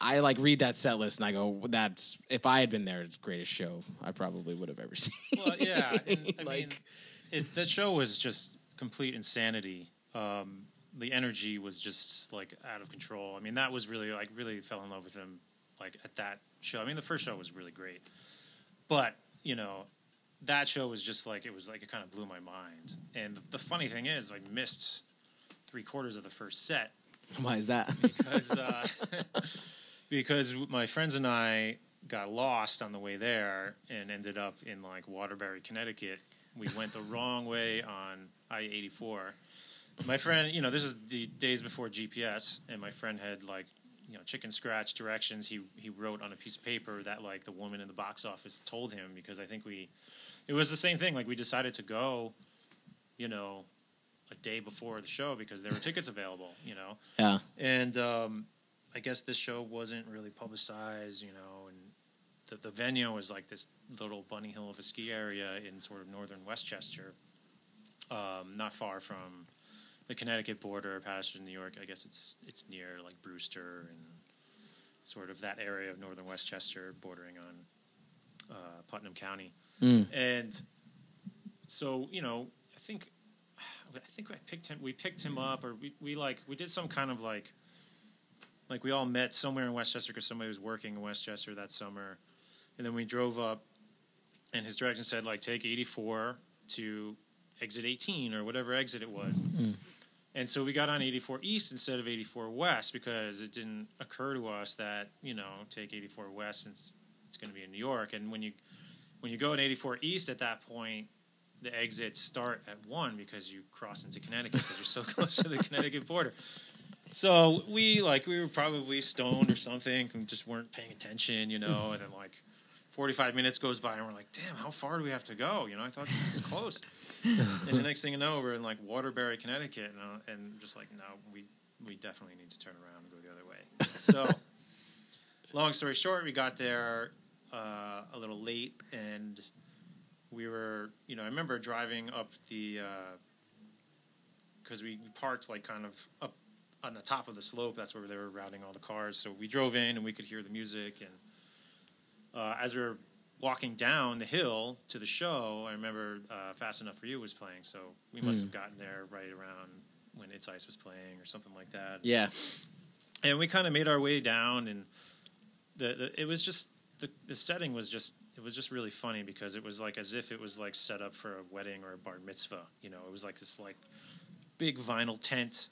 Speaker 2: I like read that set list and I go, "That's if I had been there, it's the greatest show I probably would have ever seen."
Speaker 3: well yeah and, I mean
Speaker 2: Like-
Speaker 3: it, that show was just complete insanity. Um the energy was just like out of control. I mean that was really like really fell in love with him like at that show. I mean the first show was really great but you know that show was just like it was like it kind of blew my mind. And the, the funny thing is i missed three quarters of the first set.
Speaker 2: Why is that?
Speaker 3: because uh, because my friends and I got lost on the way there and ended up in like Waterbury, Connecticut. We went the wrong way on I eighty four. My friend, you know, this is the days before GPS, and my friend had like you know chicken scratch directions. He he wrote on a piece of paper that like the woman in the box office told him because I think we it was the same thing. Like we decided to go, you know, a day before the show because there were tickets available. You know,
Speaker 2: yeah,
Speaker 3: and um, I guess this show wasn't really publicized, you know, and the, the venue was like this little bunny hill of a ski area in sort of northern Westchester, um, not far from the Connecticut border, Patterson, New York. I guess it's it's near like Brewster and sort of that area of northern Westchester, bordering on uh, Putnam County,
Speaker 2: Mm.
Speaker 3: and so you know, I think I think I picked him. We picked him up, or we, we like we did some kind of like like we all met somewhere in Westchester because somebody was working in Westchester that summer, and then we drove up, and his direction said like take 84 to exit 18 or whatever exit it was. Mm. And so we got on 84 East instead of 84 West because it didn't occur to us that you know take 84 West since it's going to be in New York. And when you when you go in 84 East at that point, the exits start at one because you cross into Connecticut because you're so close to the Connecticut border. So we like we were probably stoned or something and just weren't paying attention, you know. And then like 45 minutes goes by and we're like, damn, how far do we have to go? You know, I thought this was close. and the next thing you know, we're in like Waterbury, Connecticut, and, uh, and just like, no, we we definitely need to turn around and go the other way. So, long story short, we got there uh, a little late, and we were, you know, I remember driving up the because we parked like kind of up on the top of the slope. That's where they were routing all the cars. So we drove in, and we could hear the music, and uh, as we were walking down the hill to the show, I remember uh, "Fast Enough for You" was playing, so we must
Speaker 2: Hmm.
Speaker 3: have gotten there right around when "It's Ice" was playing or something like that.
Speaker 2: yeah,
Speaker 3: And we kind of made our way down, and the, the it was just the the setting was just it was just really funny because it was like as if it was like set up for a wedding or a bar mitzvah. You know, it was like this like big vinyl tent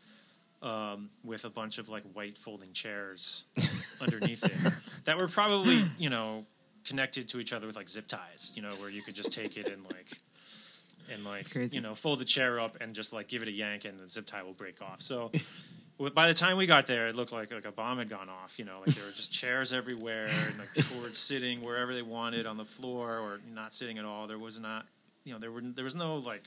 Speaker 3: um, with a bunch of like white folding chairs underneath it that were probably you know connected to each other with like zip ties. You know, where you could just take it and like and like you know fold the chair up and just like give it a yank and the zip tie will break off. So. By the time we got there, it looked like like a bomb had gone off. You know, like there were just chairs everywhere, and like people were sitting wherever they wanted on the floor, or not sitting at all. There was not, you know, there were there was no like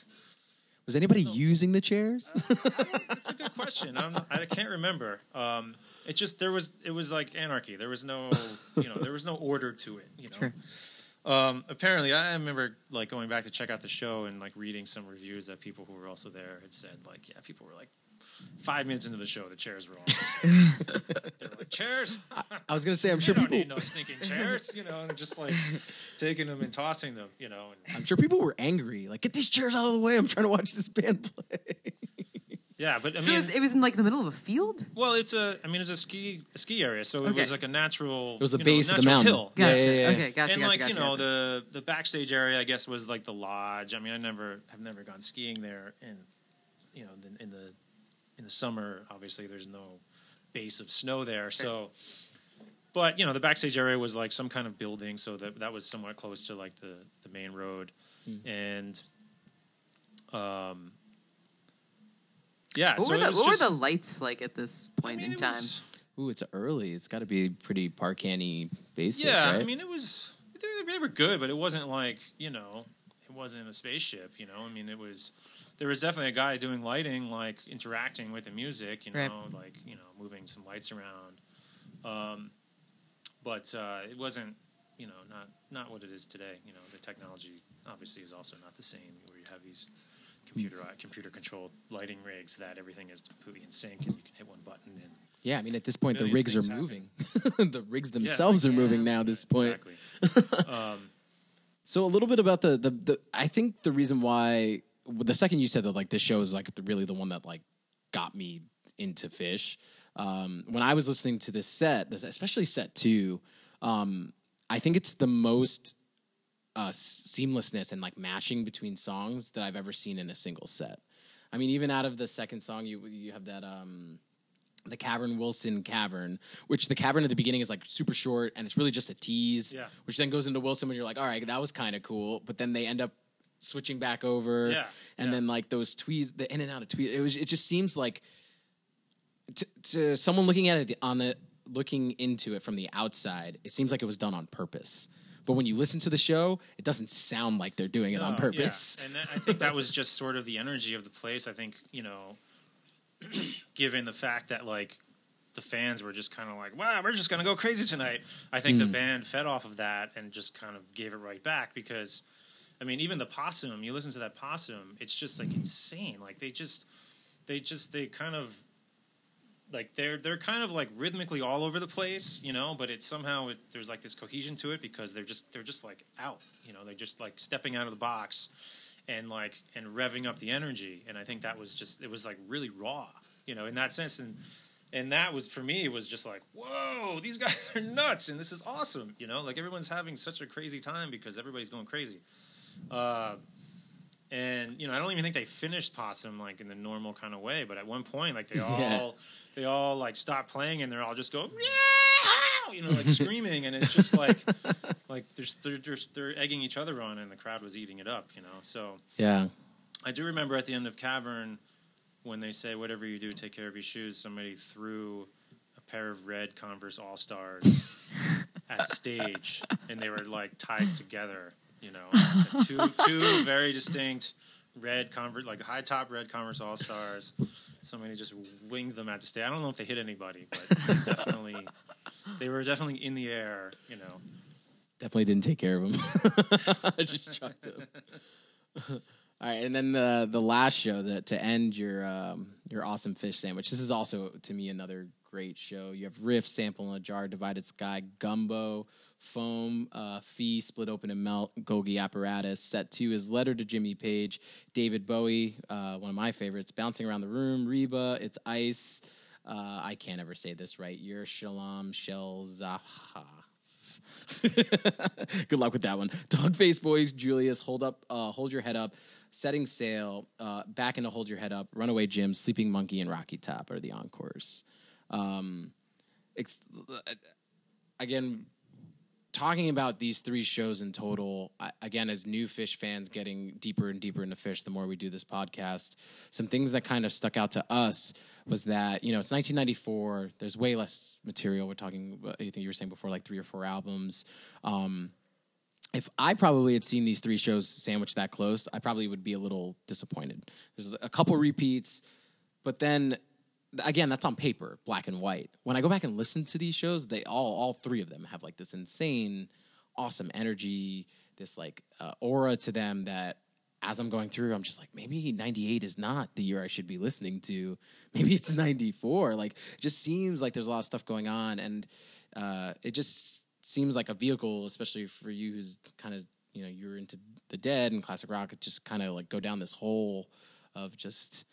Speaker 2: Was anybody using the chairs?
Speaker 3: That's a good question. I'm, I can't remember. Um, it just there was it was like anarchy. There was no you know there was no order to it. You know.
Speaker 1: Sure.
Speaker 3: Um, apparently, I remember like going back to check out the show and like reading some reviews that people who were also there had said like yeah people were like five minutes into the show the chairs were all they were like chairs
Speaker 2: I was gonna say, I'm
Speaker 3: We
Speaker 2: sure
Speaker 3: don't
Speaker 2: people.
Speaker 3: need no stinking chairs you know and just like taking them and tossing them you know and
Speaker 2: I'm sure people were angry. Like, get these chairs out of the way. I'm trying to watch this band play.
Speaker 3: yeah but I
Speaker 1: so
Speaker 3: mean
Speaker 1: it was, it was in like the middle of a field.
Speaker 3: Well, it's a. I mean, it's a ski a ski area, so it
Speaker 1: Okay.
Speaker 3: was like a natural.
Speaker 2: It was the
Speaker 3: you know,
Speaker 2: base of the mountain.
Speaker 3: Hill.
Speaker 2: Yeah,
Speaker 1: Gotcha.
Speaker 2: yeah, yeah.
Speaker 1: Okay, gotcha,
Speaker 3: and
Speaker 1: gotcha,
Speaker 3: like
Speaker 1: gotcha.
Speaker 3: you know
Speaker 1: gotcha.
Speaker 3: the the backstage area, I guess was like the lodge. I mean, I never have never gone skiing there, and you know, in, in the in the summer, obviously, there's no base of snow there, so. But you know, the backstage area was like some kind of building, so that that was somewhat close to like the the main road,
Speaker 2: Hmm.
Speaker 3: and um, yeah.
Speaker 1: What
Speaker 3: so
Speaker 1: were
Speaker 3: it
Speaker 1: the
Speaker 3: was
Speaker 1: what
Speaker 3: just-
Speaker 1: were the lights like at this
Speaker 3: I
Speaker 1: point
Speaker 3: mean,
Speaker 1: in
Speaker 3: it
Speaker 1: time?
Speaker 3: was-
Speaker 2: Ooh, it's early. It's got to be pretty park-canny basic.
Speaker 3: Yeah,
Speaker 2: right?
Speaker 3: I mean, it was they, they were good, but it wasn't like you know, it wasn't a spaceship. You know, I mean, it was there was definitely a guy doing lighting, like interacting with the music. You know,
Speaker 1: Right.
Speaker 3: like you know, moving some lights around. Um, but uh, it wasn't you know not not what it is today. You know, the technology obviously is also not the same. Where you have these computer computer controlled lighting rigs that everything is completely in sync and you can hit one button and
Speaker 2: yeah. I mean, at this point, the rigs are moving. the rigs themselves
Speaker 3: rigs
Speaker 2: are
Speaker 1: are
Speaker 2: moving
Speaker 1: moving.
Speaker 2: now. At this point.
Speaker 3: exactly. um,
Speaker 2: So a little bit about the, the the I think the reason why the second you said that like this show is like the, really the one that like got me into Phish. Um, when I was listening to this set, this, especially set two, um, I think it's the most uh, seamlessness and like matching between songs that I've ever seen in a single set. I mean, even out of the second song, you you have that um, the Cavern Wilson Cavern, which the cavern at the beginning is like super short and it's really just a tease,
Speaker 3: Yeah.
Speaker 2: which then goes into Wilson when you're like, all right, that was kind of cool, but then they end up switching back over,
Speaker 3: Yeah,
Speaker 2: and
Speaker 3: yeah.
Speaker 2: then like those tweets, the in and out of tweets, it was it just seems like to, to someone looking at it on the looking into it from the outside, it seems like it was done on purpose. But when you listen to the show, it doesn't sound like they're doing it on purpose.
Speaker 3: Yeah. And that- I think that was just sort of the energy of the place. I think, you know, given the fact that like the fans were just kind of like, "Wow, we're just going to go crazy tonight." I think the mm. band fed off of that and just kind of gave it right back because I mean, even the possum, you listen to that possum, it's just like insane. Like they just they just they kind of like they're they're kind of like rhythmically all over the place, you know, but it's somehow it, there's like this cohesion to it because they're just they're just like out, you know, they're just like stepping out of the box and like and revving up the energy, and I think that was just it was like really raw, you know, in that sense, and and that was for me was just like whoa, these guys are nuts, and this is awesome, you know, like everyone's having such a crazy time because everybody's going crazy. Uh, and you know, I don't even think they finished Possum like in the normal kind of way. But at one point, like they all
Speaker 2: Yeah.
Speaker 3: they all like stop playing and they're all just going, yeah, you know, like screaming, and it's just like like they're, they're they're they're egging each other on, and the crowd was eating it up, you know. So
Speaker 2: Yeah.
Speaker 3: I do remember at the end of Cavern when they say, "Whatever you do, take care of your shoes." Somebody threw a pair of red Converse All Stars at the stage, and they were like tied together. You know, two two very distinct red Converse, like high top red Converse All Stars. Somebody just winged them at the stage. I don't know if they hit anybody, but definitely they were definitely in the air. You know,
Speaker 2: Definitely didn't take care of him. I just chucked him. All right, and then the the last show that to end your um, your awesome Phish sandwich. This is also to me another great show. You have Rift, sample in a jar, divided sky, gumbo, foam, uh, fee, split open and melt, Golgi apparatus. Set two is letter to Jimmy Page, David Bowie, uh, one of my favorites. Bouncing around the room, Reba, it's ice. Uh, I can't ever say this right. Your Shalom Shel Zaha. Good luck with that one. Dog Face Boys, Julius, hold up, uh, hold your head up. Setting Sail, uh, Back into Hold Your Head Up, Runaway Jim, Sleeping Monkey, and Rocky Top are the encores. Um, ex- again, talking about these three shows in total, I, again, as new Phish fans getting deeper and deeper into Phish, the more we do this podcast, some things that kind of stuck out to us was that, you know, it's 1994. There's way less material. We're talking, I think you were saying before, like three or four albums. Um, if I probably had seen these three shows sandwiched that close, I probably would be a little disappointed. There's a couple repeats, but then again, that's on paper, black and white. When I go back and listen to these shows, they all all three of them have like this insane, awesome energy, this like uh, aura to them that as I'm going through, I'm just like, maybe 98 is not the year I should be listening to. Maybe it's 94. Like, it just seems like there's a lot of stuff going on. And uh, it just seems like a vehicle, especially for you who's kind of, you know, you're into the dead and classic rock, just kind of like go down this hole of just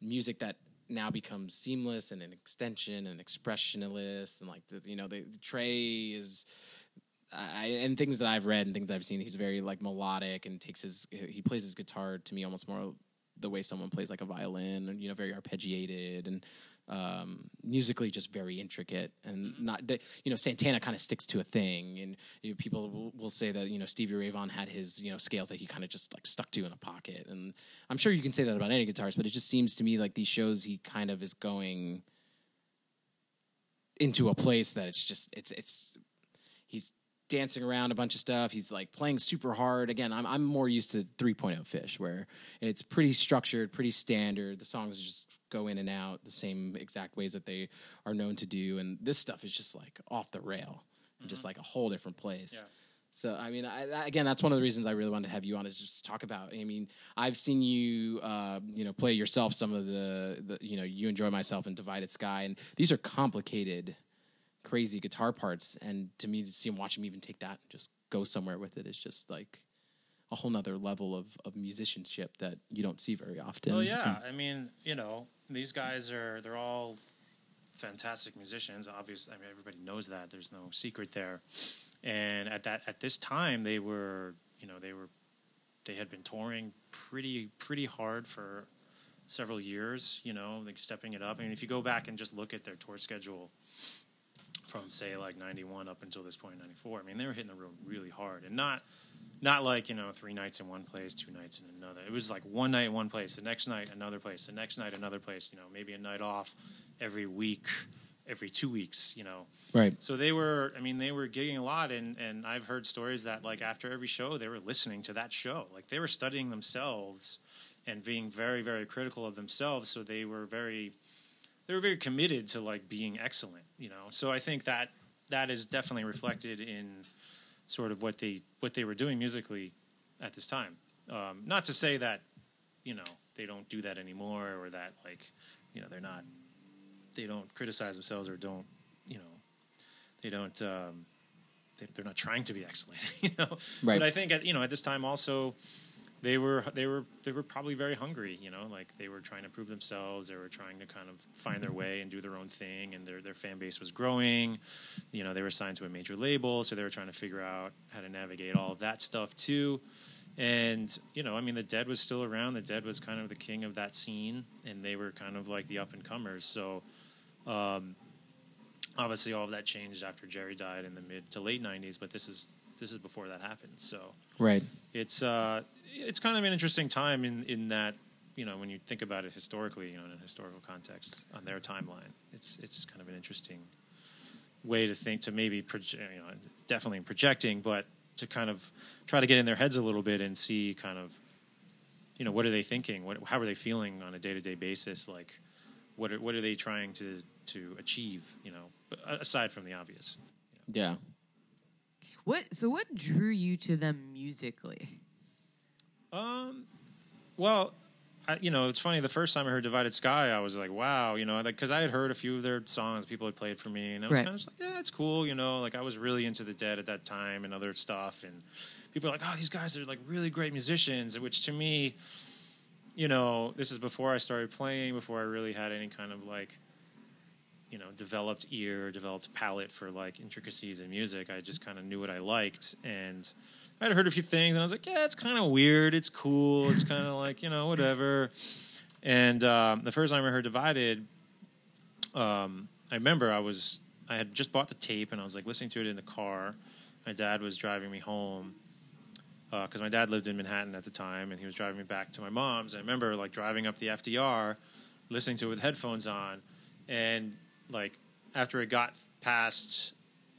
Speaker 2: music that now becomes seamless and an extension and expressionless and like the, you know the, the Trey is I, and things that I've read and things I've seen he's very like melodic and takes his he plays his guitar to me almost more the way someone plays like a violin and you know very arpeggiated and um, musically just very intricate and not that you know Santana kind of sticks to a thing and you know, people will, will, say that you know Stevie Ray Vaughan had his you know scales that he kind of just like stuck to in a pocket and I'm sure you can say that about any guitarist but it just seems to me like these shows he kind of is going into a place that it's just it's it's he's dancing around a bunch of stuff. He's like playing super hard. Again, I'm I'm more used to 3.0 Phish where it's pretty structured, pretty standard. The songs are just go in and out the same exact ways that they are known to do and this stuff is just like off the rail. Mm-hmm. Just like a whole different place. Yeah. So I mean, I, again, that's one of the reasons I really wanted to have you on is just talk about. I mean, I've seen you, uh, you know, play yourself some of the, the, you know, you enjoy myself and Divided Sky, and these are complicated crazy guitar parts. And to me, to see him watch him even take that and just go somewhere with it is just like a whole nother level of, of musicianship that you don't see very often.
Speaker 3: Well, yeah. Hmm. I mean, you know, these guys are, they're all fantastic musicians. Obviously, I mean, everybody knows that. There's no secret there. And at that, at this time, they were, you know, they were, they had been touring pretty, pretty hard for several years, you know, like stepping it up. I mean, if you go back and just look at their tour schedule, from say like 91 up until this point 94 i mean they were hitting the road really hard and not not like you know three nights in one place two nights in another. It was like one night in one place the next night another place the next night another place you know maybe a night off every week every two weeks you know.
Speaker 2: Right.
Speaker 3: So they were i mean they were gigging a lot and and i've heard stories that like after every show they were listening to that show. Like they were studying themselves and being very very critical of themselves so they were very they were very committed to like being excellent, you know. So I think that that is definitely reflected in sort of what they what they were doing musically at this time. Um, not to say that you know they don't do that anymore, or that like you know they're not they don't criticize themselves or don't you know they don't um, they, are not trying to be excellent, you know. Right. But I think at you know at this time also they were they were they were probably very hungry you know like they were trying to prove themselves they were trying to kind of find their way and do their own thing and their their fan base was growing. You know they were signed to a major label so they were trying to figure out how to navigate all of that stuff too. And you know i mean the dead was still around the dead was kind of the king of that scene and they were kind of like the up and comers so um, obviously all of that changed after jerry died in the mid to late 90s but this is this is before that happened so.
Speaker 2: Right.
Speaker 3: It's uh it's kind of an interesting time in in that you know when you think about it historically, you know, in a historical context on their timeline, it's it's kind of an interesting way to think to maybe project, you know, definitely projecting, but to kind of try to get in their heads a little bit and see kind of you know what are they thinking, what how are they feeling on a day to day basis, like what are, what are they trying to to achieve, you know, aside from the obvious.
Speaker 2: You know? Yeah.
Speaker 1: What so what drew you to them musically?
Speaker 3: Um, well, I, you know, it's funny. The first time I heard "Divided Sky," I was like, "Wow," you know, because I had heard a few of their songs people had played for me, and I was right. kind of like, "Yeah, it's cool," you know. Like I was really into the Dead at that time and other stuff, and people are like, "Oh, these guys are like really great musicians," which to me, you know, this is before I started playing, before I really had any kind of like, you know, developed ear, developed palate for like intricacies in music. I just kind of knew what I liked and I had heard a few things, and I was like, yeah, it's kind of weird. It's cool. It's kind of like you know whatever. And um, the first time I heard Divided, um, I remember I was I had just bought the tape, and I was like listening to it in the car. My dad was driving me home because my dad lived in Manhattan at the time, and he was driving me back to my mom's. I remember like driving up the FDR, listening to it with headphones on, and like after it got past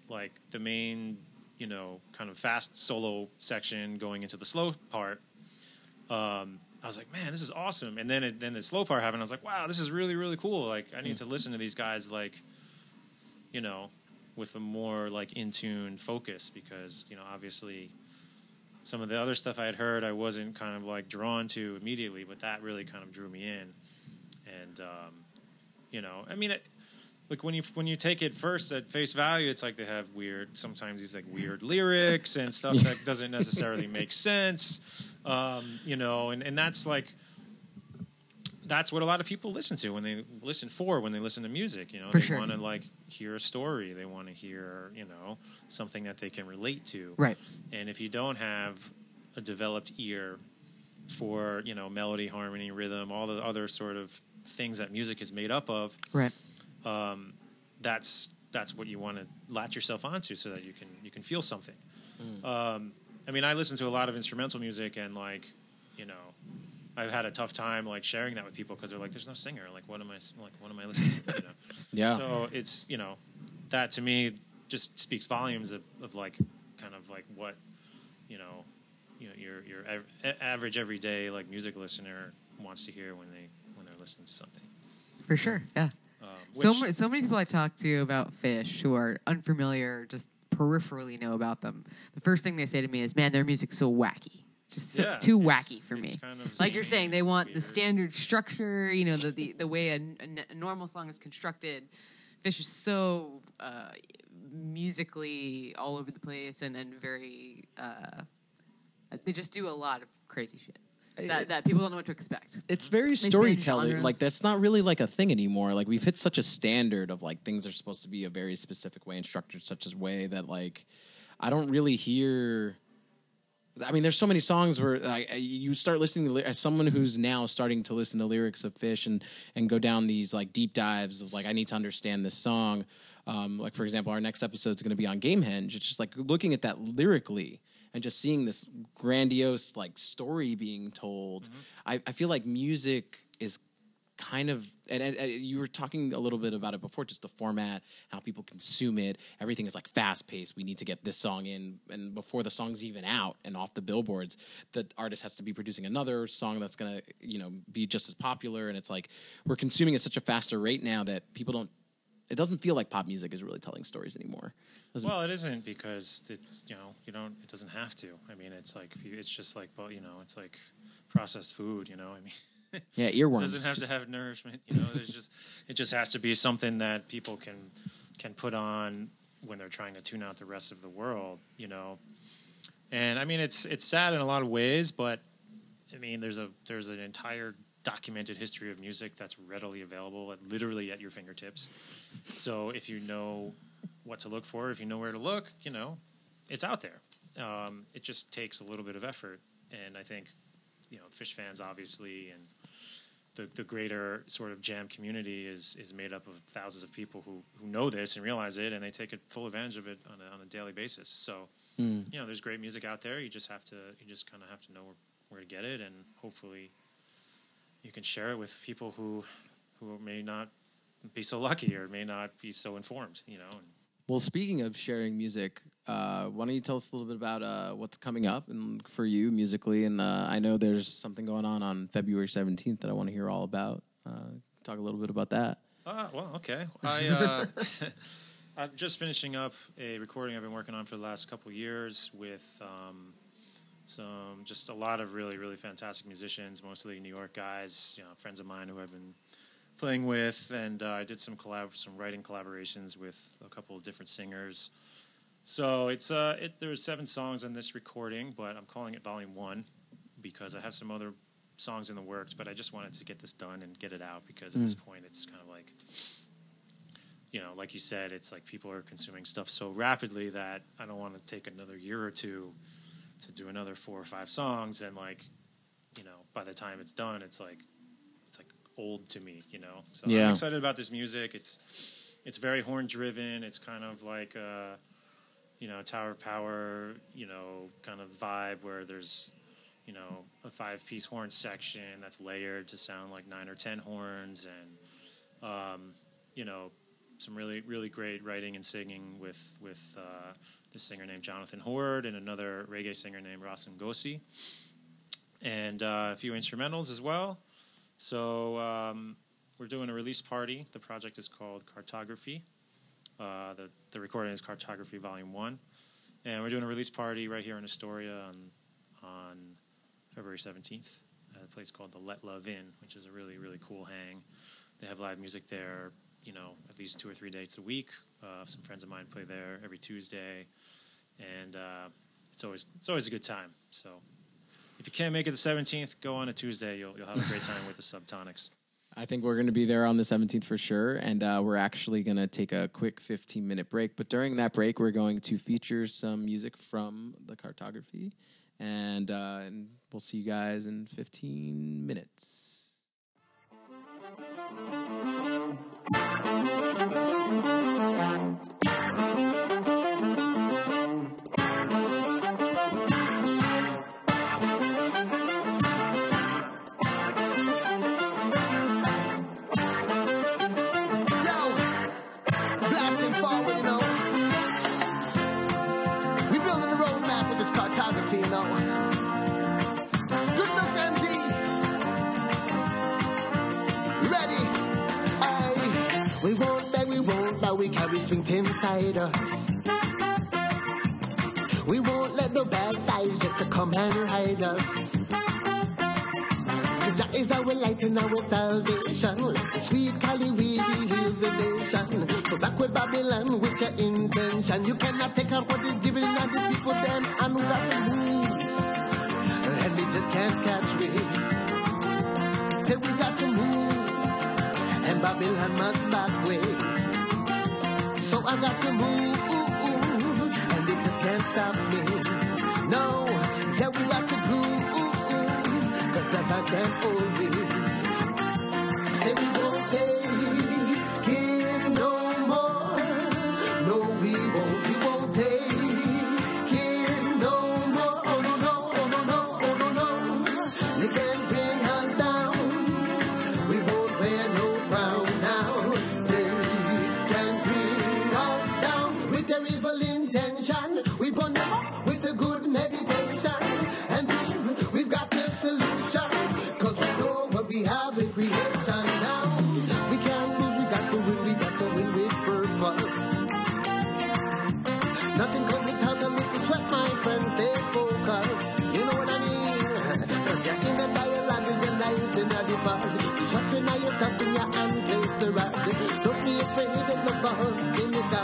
Speaker 3: like the main, you know, kind of fast solo section going into the slow part, um, I was like, man, this is awesome. And then it, then the slow part happened. I was like, wow, this is really really cool. Like I need to listen to these guys like, you know, with a more like in tune focus because you know obviously some of the other stuff I had heard I wasn't kind of like drawn to immediately, but that really kind of drew me in. And um, you know, I mean, it, like when you when you take it first at face value, it's like they have weird sometimes these like weird lyrics and stuff that doesn't necessarily make sense. Um, you know, and and that's like that's what a lot of people listen to when they listen for when they listen to music. You know,
Speaker 1: For
Speaker 3: they
Speaker 1: sure.
Speaker 3: want to like hear a story. They want to hear you know something that they can relate to.
Speaker 1: Right.
Speaker 3: And if you don't have a developed ear for you know melody, harmony, rhythm, all the other sort of things that music is made up of,
Speaker 1: Right.
Speaker 3: Um, that's that's what you want to latch yourself onto so that you can you can feel something. Um, I mean, I listen to a lot of instrumental music, and like, you know, I've had a tough time like sharing that with people because they're like, "There's no singer." Like, what am I like? What am I listening to? You know?
Speaker 2: Yeah.
Speaker 3: So it's you know, that to me just speaks volumes of, of like kind of like what you know, you know, your your av- average everyday like music listener wants to hear when they when they're listening to something.
Speaker 1: For sure. Yeah. So,
Speaker 3: which-
Speaker 1: ma- so many people I talk to about Phish who are unfamiliar, just peripherally know about them. The first thing they say to me is, "Man, their music's so wacky, just so,
Speaker 3: Yeah,
Speaker 1: too wacky for me."
Speaker 3: kind of
Speaker 1: Like you're saying, they want the standard structure, you know, the the, the way a, a- a normal song is constructed. Phish is so uh, musically all over the place and and very. Uh, they just do a lot of crazy shit that, that people don't know what to expect.
Speaker 2: it's very storytelling.
Speaker 1: genres.
Speaker 2: Like that's not really like a thing anymore. Like we've hit such a standard of like things are supposed to be a very specific way and structured such a way that like I don't really hear. I mean, there's so many songs where like, you start listening to ly- as someone who's now starting to listen to lyrics of Phish and and go down these like deep dives of like I need to understand this song. Um, like for example, our next episode is going to be on Gamehenge. It's just like looking at that lyrically and just seeing this grandiose like story being told. Mm-hmm. I, I feel like music is kind of and, and, and you were talking a little bit about it before just the format how people consume it. Everything is like fast paced we need to get this song in and before the song's even out and off the billboards the artist has to be producing another song that's going to you know be just as popular. And it's like we're consuming at such a faster rate now that people don't it doesn't feel like pop music is really telling stories anymore
Speaker 3: Well, it isn't because it's you know you don't it doesn't have to. I mean, it's like it's just like well, you know, it's like processed food. You know, I mean,
Speaker 2: yeah
Speaker 3: it
Speaker 2: earworms
Speaker 3: doesn't have
Speaker 2: Just-
Speaker 3: to have nourishment. You know, there's just it just has to be something that people can can put on when they're trying to tune out the rest of the world. You know, and I mean, it's it's sad in a lot of ways, but I mean, there's a there's an entire documented history of music that's readily available, at, literally at your fingertips. So if you know what to look for, if you know where to look, you know, it's out there. Um, it just takes a little bit of effort, and I think, you know, Phish fans obviously, and the the greater sort of jam community is is made up of thousands of people who who know this and realize it, and they take it full advantage of it on a, on a daily basis. So,
Speaker 2: Mm.
Speaker 3: you know, there's great music out there. You just have to you just kind of have to know where, where to get it, and hopefully, you can share it with people who who may not be so lucky or may not be so informed. You know. And,
Speaker 2: Well, speaking of sharing music, uh, why don't you tell us a little bit about uh, what's coming up and for you musically? And uh, I know there's something going on on February 17th that I want to hear all about. Uh, talk a little bit about that.
Speaker 3: Ah, well, okay. I uh, I'm just finishing up a recording I've been working on for the last couple years with um, some just a lot of really really fantastic musicians, mostly New York guys, you know, friends of mine who I've been playing with, and uh, I did some collab some writing collaborations with a couple of different singers. So it's uh, it, there's seven songs on this recording, but I'm calling it Volume One because I have some other songs in the works, but I just wanted to get this done and get it out because at this point it's kind of like, you know, like you said, it's like people are consuming stuff so rapidly that I don't want to take another year or two to do another four or five songs, and like, you know, by the time it's done, it's like old to me, you know. So
Speaker 2: Yeah.
Speaker 3: I'm excited about this music. It's it's very horn driven. It's kind of like uh, you know Tower of Power, you know, kind of vibe where there's you know a five piece horn section that's layered to sound like nine or ten horns, and um, you know some really really great writing and singing with with uh, this singer named Jonathan Horde and another reggae singer named Rasim Gossi, and uh, a few instrumentals as well. So um, we're doing a release party. The project is called Cartography. Uh, the the recording is Cartography Volume One, and we're doing a release party right here in Astoria on on February seventeenth at a place called the Let Love Inn, which is a really really cool hang. They have live music there, you know, at least two or three dates a week. Uh, some friends of mine play there every Tuesday, and uh, it's always it's always a good time. So if you can't make it the seventeenth, go on a Tuesday. You'll you'll have a great time with the Subtonics.
Speaker 2: I think we're going to be there on the 17th for sure. And uh, we're actually going to take a quick 15 minute break. But during that break, we're going to feature some music from the cartography. And, uh, and we'll see you guys in 15 minutes.
Speaker 4: Strength inside us. We won't let no bad vibes just come and hide us. Jah is our light and our salvation. Like the sweet Cali weed, he heals the nation. So back with Babylon with your intention. You cannot take out what is given and the people them and we got to move. And we just can't catch me. Till we got to move. And Babylon must back way. So I got to move. And they just can't stop me. No, yeah, we got to groove. Cause brothers can't hold me. Say we won't take it creation now. We can't lose, we got to win, we got to win with purpose. Nothing comes without a little sweat, my friends, stay focused. You know what I mean? Cause you're in a dialogue, is a light in a divide. Trust in yourself in your hand, place the ride. Don't be afraid of the false in the.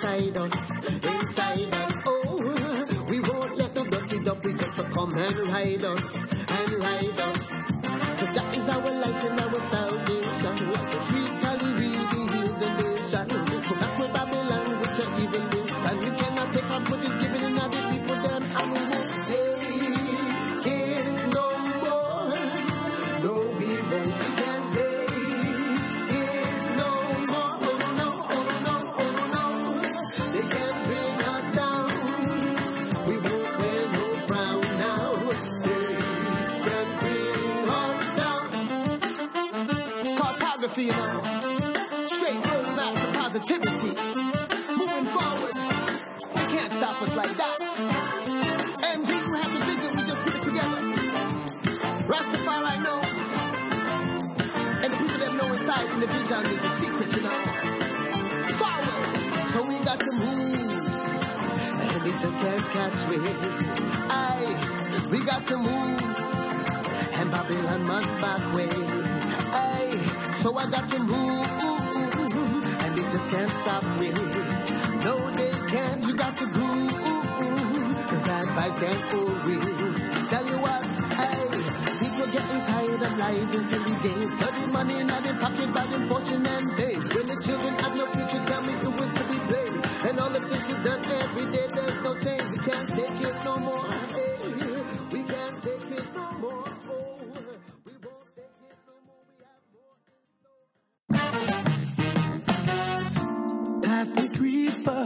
Speaker 4: Strength inside us, inside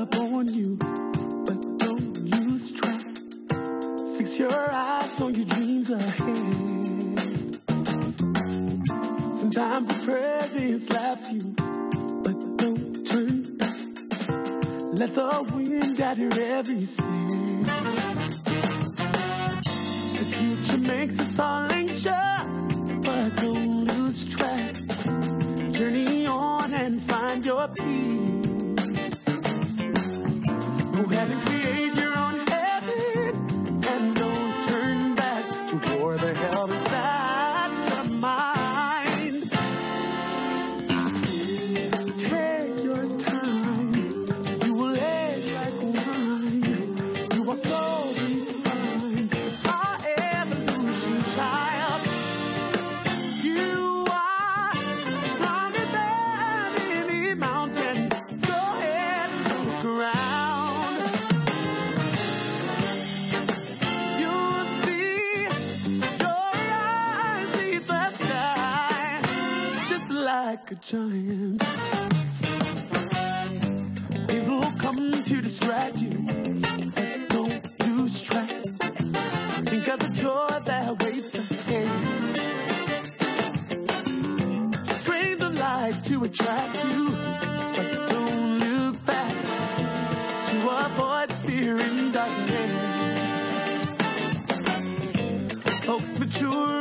Speaker 4: upon you,
Speaker 5: but don't lose track. Fix your eyes on your dreams ahead. Sometimes the present slaps you, but don't turn back. Let the wind guide your every step. The future makes us all anxious, but don't lose track. Journey on and find your peace. Happy a giant. Evil come to distract you. Don't lose track. Think of the joy that awaits ahead. Strains of life to attract you, but don't look back to avoid fear and darkness. Folks mature.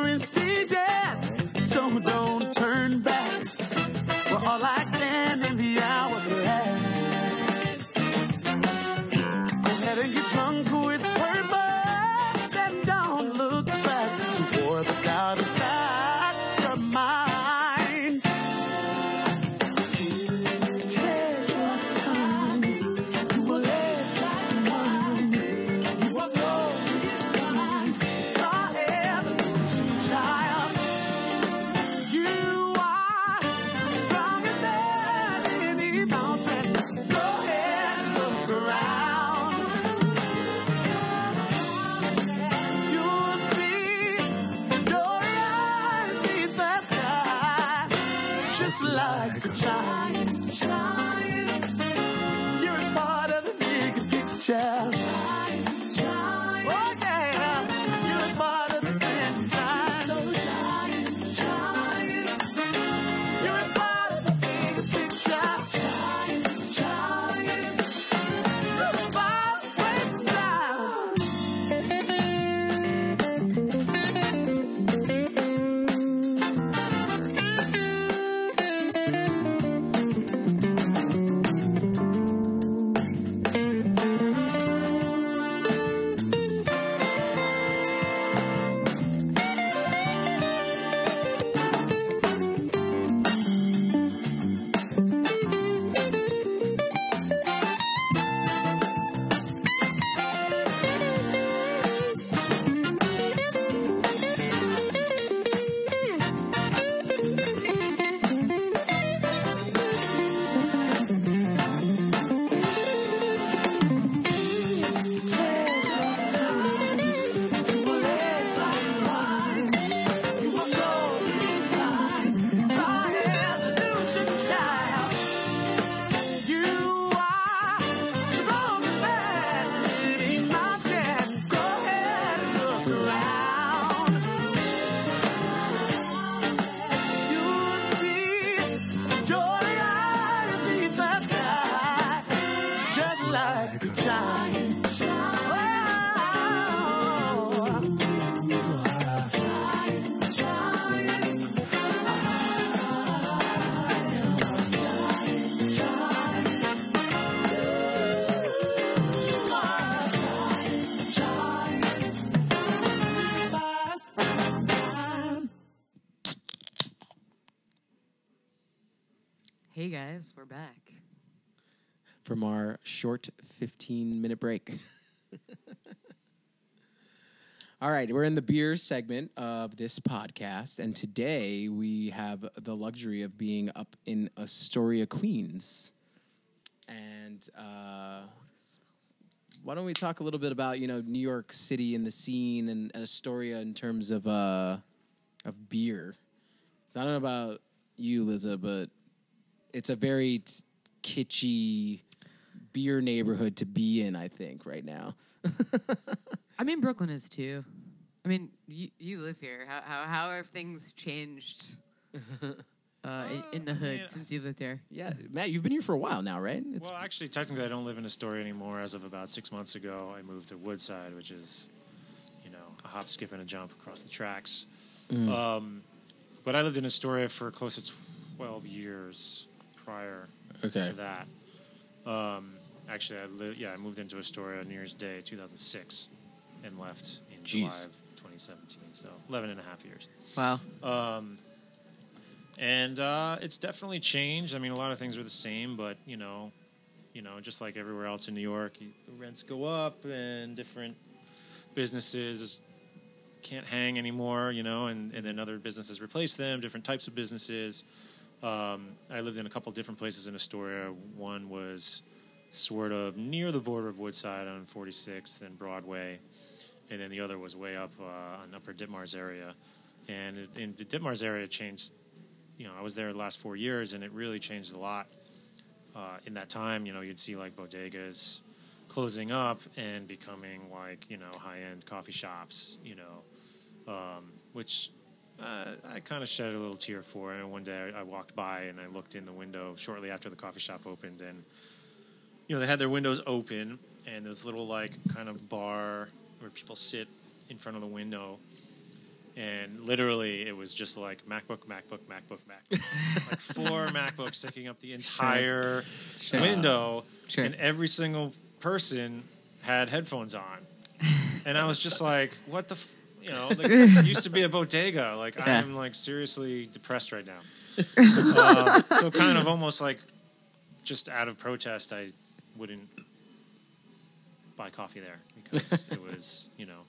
Speaker 2: Short 15 minute break. All right, we're in the beer segment of this podcast, and today we have the luxury of being up in Astoria, Queens. And uh, why don't we talk a little bit about you know New York City and the scene and, and Astoria in terms of uh, of beer? I don't know about you, Liza, but it's a very t- kitschy beer neighborhood to be in. I think right now.
Speaker 1: I mean, Brooklyn is too. I mean, you, you live here. How, how how have things changed uh, in, in the hood
Speaker 3: yeah.
Speaker 1: since you lived there?
Speaker 2: Yeah, Matt, you've been here for a while now, right? It's,
Speaker 3: Well, actually, technically, I don't live in Astoria anymore. As of about six months ago, I moved to Woodside, which is, you know, a hop, skip, and a jump across the tracks. Um, but I lived in Astoria for close to 12 years prior
Speaker 2: Okay.
Speaker 3: to that. Um, actually, I li- yeah, I moved into Astoria New Year's Day 2006 and left in July of 2017. So 11 and a half years.
Speaker 1: Wow.
Speaker 3: Um, and uh, it's definitely changed. I mean, a lot of things are the same, but you know, you know, just like everywhere else in New York, you, the rents go up, and different businesses can't hang anymore. You know, and, and then other businesses replace them. Different types of businesses. Um, I lived in a couple different places in Astoria. One was sort of near the border of Woodside on 46th and Broadway, and then the other was way up uh, on Upper Ditmars area. And in the Ditmars area changed. You know, I was there the last four years, and it really changed a lot. Uh, in that time, you know, you'd see like bodegas closing up and becoming like you know high end coffee shops. You know, um, which uh, I kind of shed a little tear for. And one day I, I walked by and I looked in the window shortly after the coffee shop opened, and you know they had their windows open and this little like kind of bar where people sit in front of the window. And literally, it was just like MacBook, MacBook, MacBook, MacBook, like four MacBooks taking up the entire
Speaker 1: Sure.
Speaker 3: window,
Speaker 1: Sure.
Speaker 3: and every single person had headphones on, and I was just like, "What the." F-? You know, like, it used to be a bodega. Like
Speaker 1: Yeah.
Speaker 3: I'm like seriously depressed right now. um, so kind of almost like just out of protest, I wouldn't buy coffee there because it was, you know,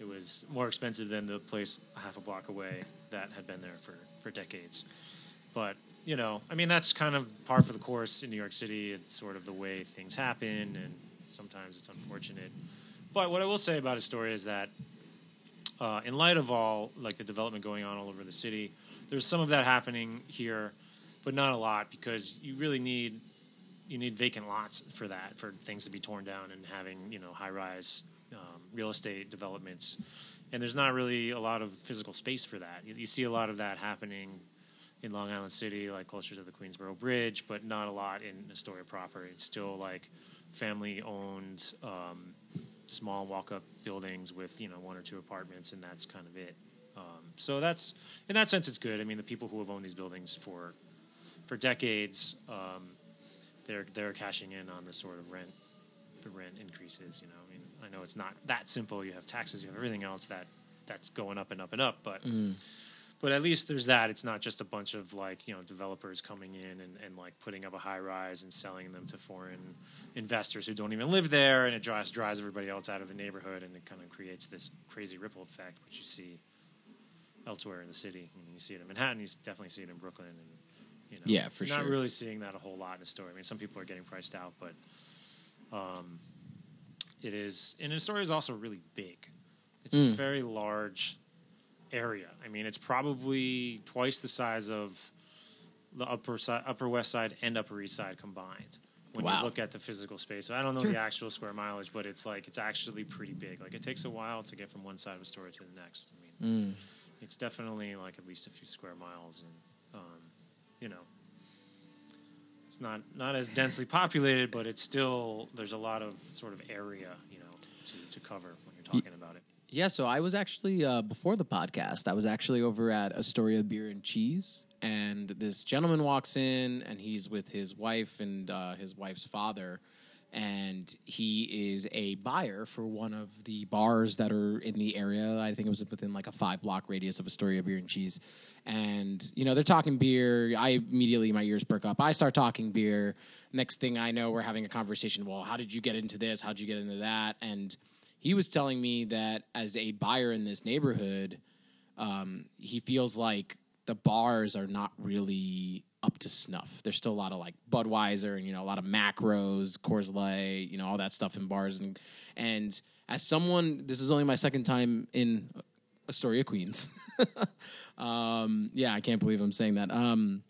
Speaker 3: it was more expensive than the place a half a block away that had been there for, for decades. But, you know, I mean, that's kind of par for the course in New York City. It's sort of the way things happen, and sometimes it's unfortunate. But what I will say about Astoria is that, uh, in light of all like the development going on all over the city, there's some of that happening here, but not a lot because you really need you need vacant lots for that for things to be torn down and having you know high rise um, real estate developments. And there's not really a lot of physical space for that. You, you see a lot of that happening in long island city like closer to the queensboro bridge but not a lot in astoria proper. It's still like family owned um, small walk up buildings with you know one or two apartments and that's kind of it. Um, so that's in that sense it's good. I mean the people who have owned these buildings for for decades um, they're they're cashing in on the sort of rent the rent increases. You know, I mean, I know it's not that simple. You have taxes, you have everything else that that's going up and up and up, but. Mm-hmm. But at least there's that. It's not just a bunch of like you know developers coming in and, and like putting up a high rise and selling them to foreign investors who don't even live there, and it drives drives everybody else out of the neighborhood, and it kind of creates this crazy ripple effect, which you see elsewhere in the city. I mean, you see it in Manhattan, you definitely see it in Brooklyn, and you know,
Speaker 2: Yeah, for
Speaker 3: you're not really seeing that a whole lot in the story. I mean, some people are getting priced out, but um, it is. And the story is also really big. It's a
Speaker 2: Mm.
Speaker 3: very large area. I mean, it's probably twice the size of the upper side, upper west side and upper east side combined. When
Speaker 2: Wow.
Speaker 3: you look at the physical space, So I don't know
Speaker 1: Sure.
Speaker 3: the actual square mileage, but it's like it's actually pretty big. Like it takes a while to get from one side of Astoria to the next. I mean,
Speaker 2: Mm.
Speaker 3: it's definitely like at least a few square miles, and you know, it's not not as densely populated, but it's still there's a lot of sort of area, you know, to, to cover when you're talking about it.
Speaker 2: Yeah, so I was actually uh, before the podcast. I was actually over at Astoria Beer and Cheese, and this gentleman walks in, and he's with his wife and uh, his wife's father, and he is a buyer for one of the bars that are in the area. I think it was within like a five block radius of Astoria Beer and Cheese. And you know they're talking beer. I immediately my ears perk up. I start talking beer. Next thing I know, we're having a conversation. Well, how did you get into this? How did you get into that? And he was telling me that as a buyer in this neighborhood, um, he feels like the bars are not really up to snuff. There's still a lot of like Budweiser and you know a lot of macros, Coors Light, you know all that stuff in bars and and as someone, this is only my second time in Astoria, Queens. um, yeah, I can't believe I'm saying that. Um,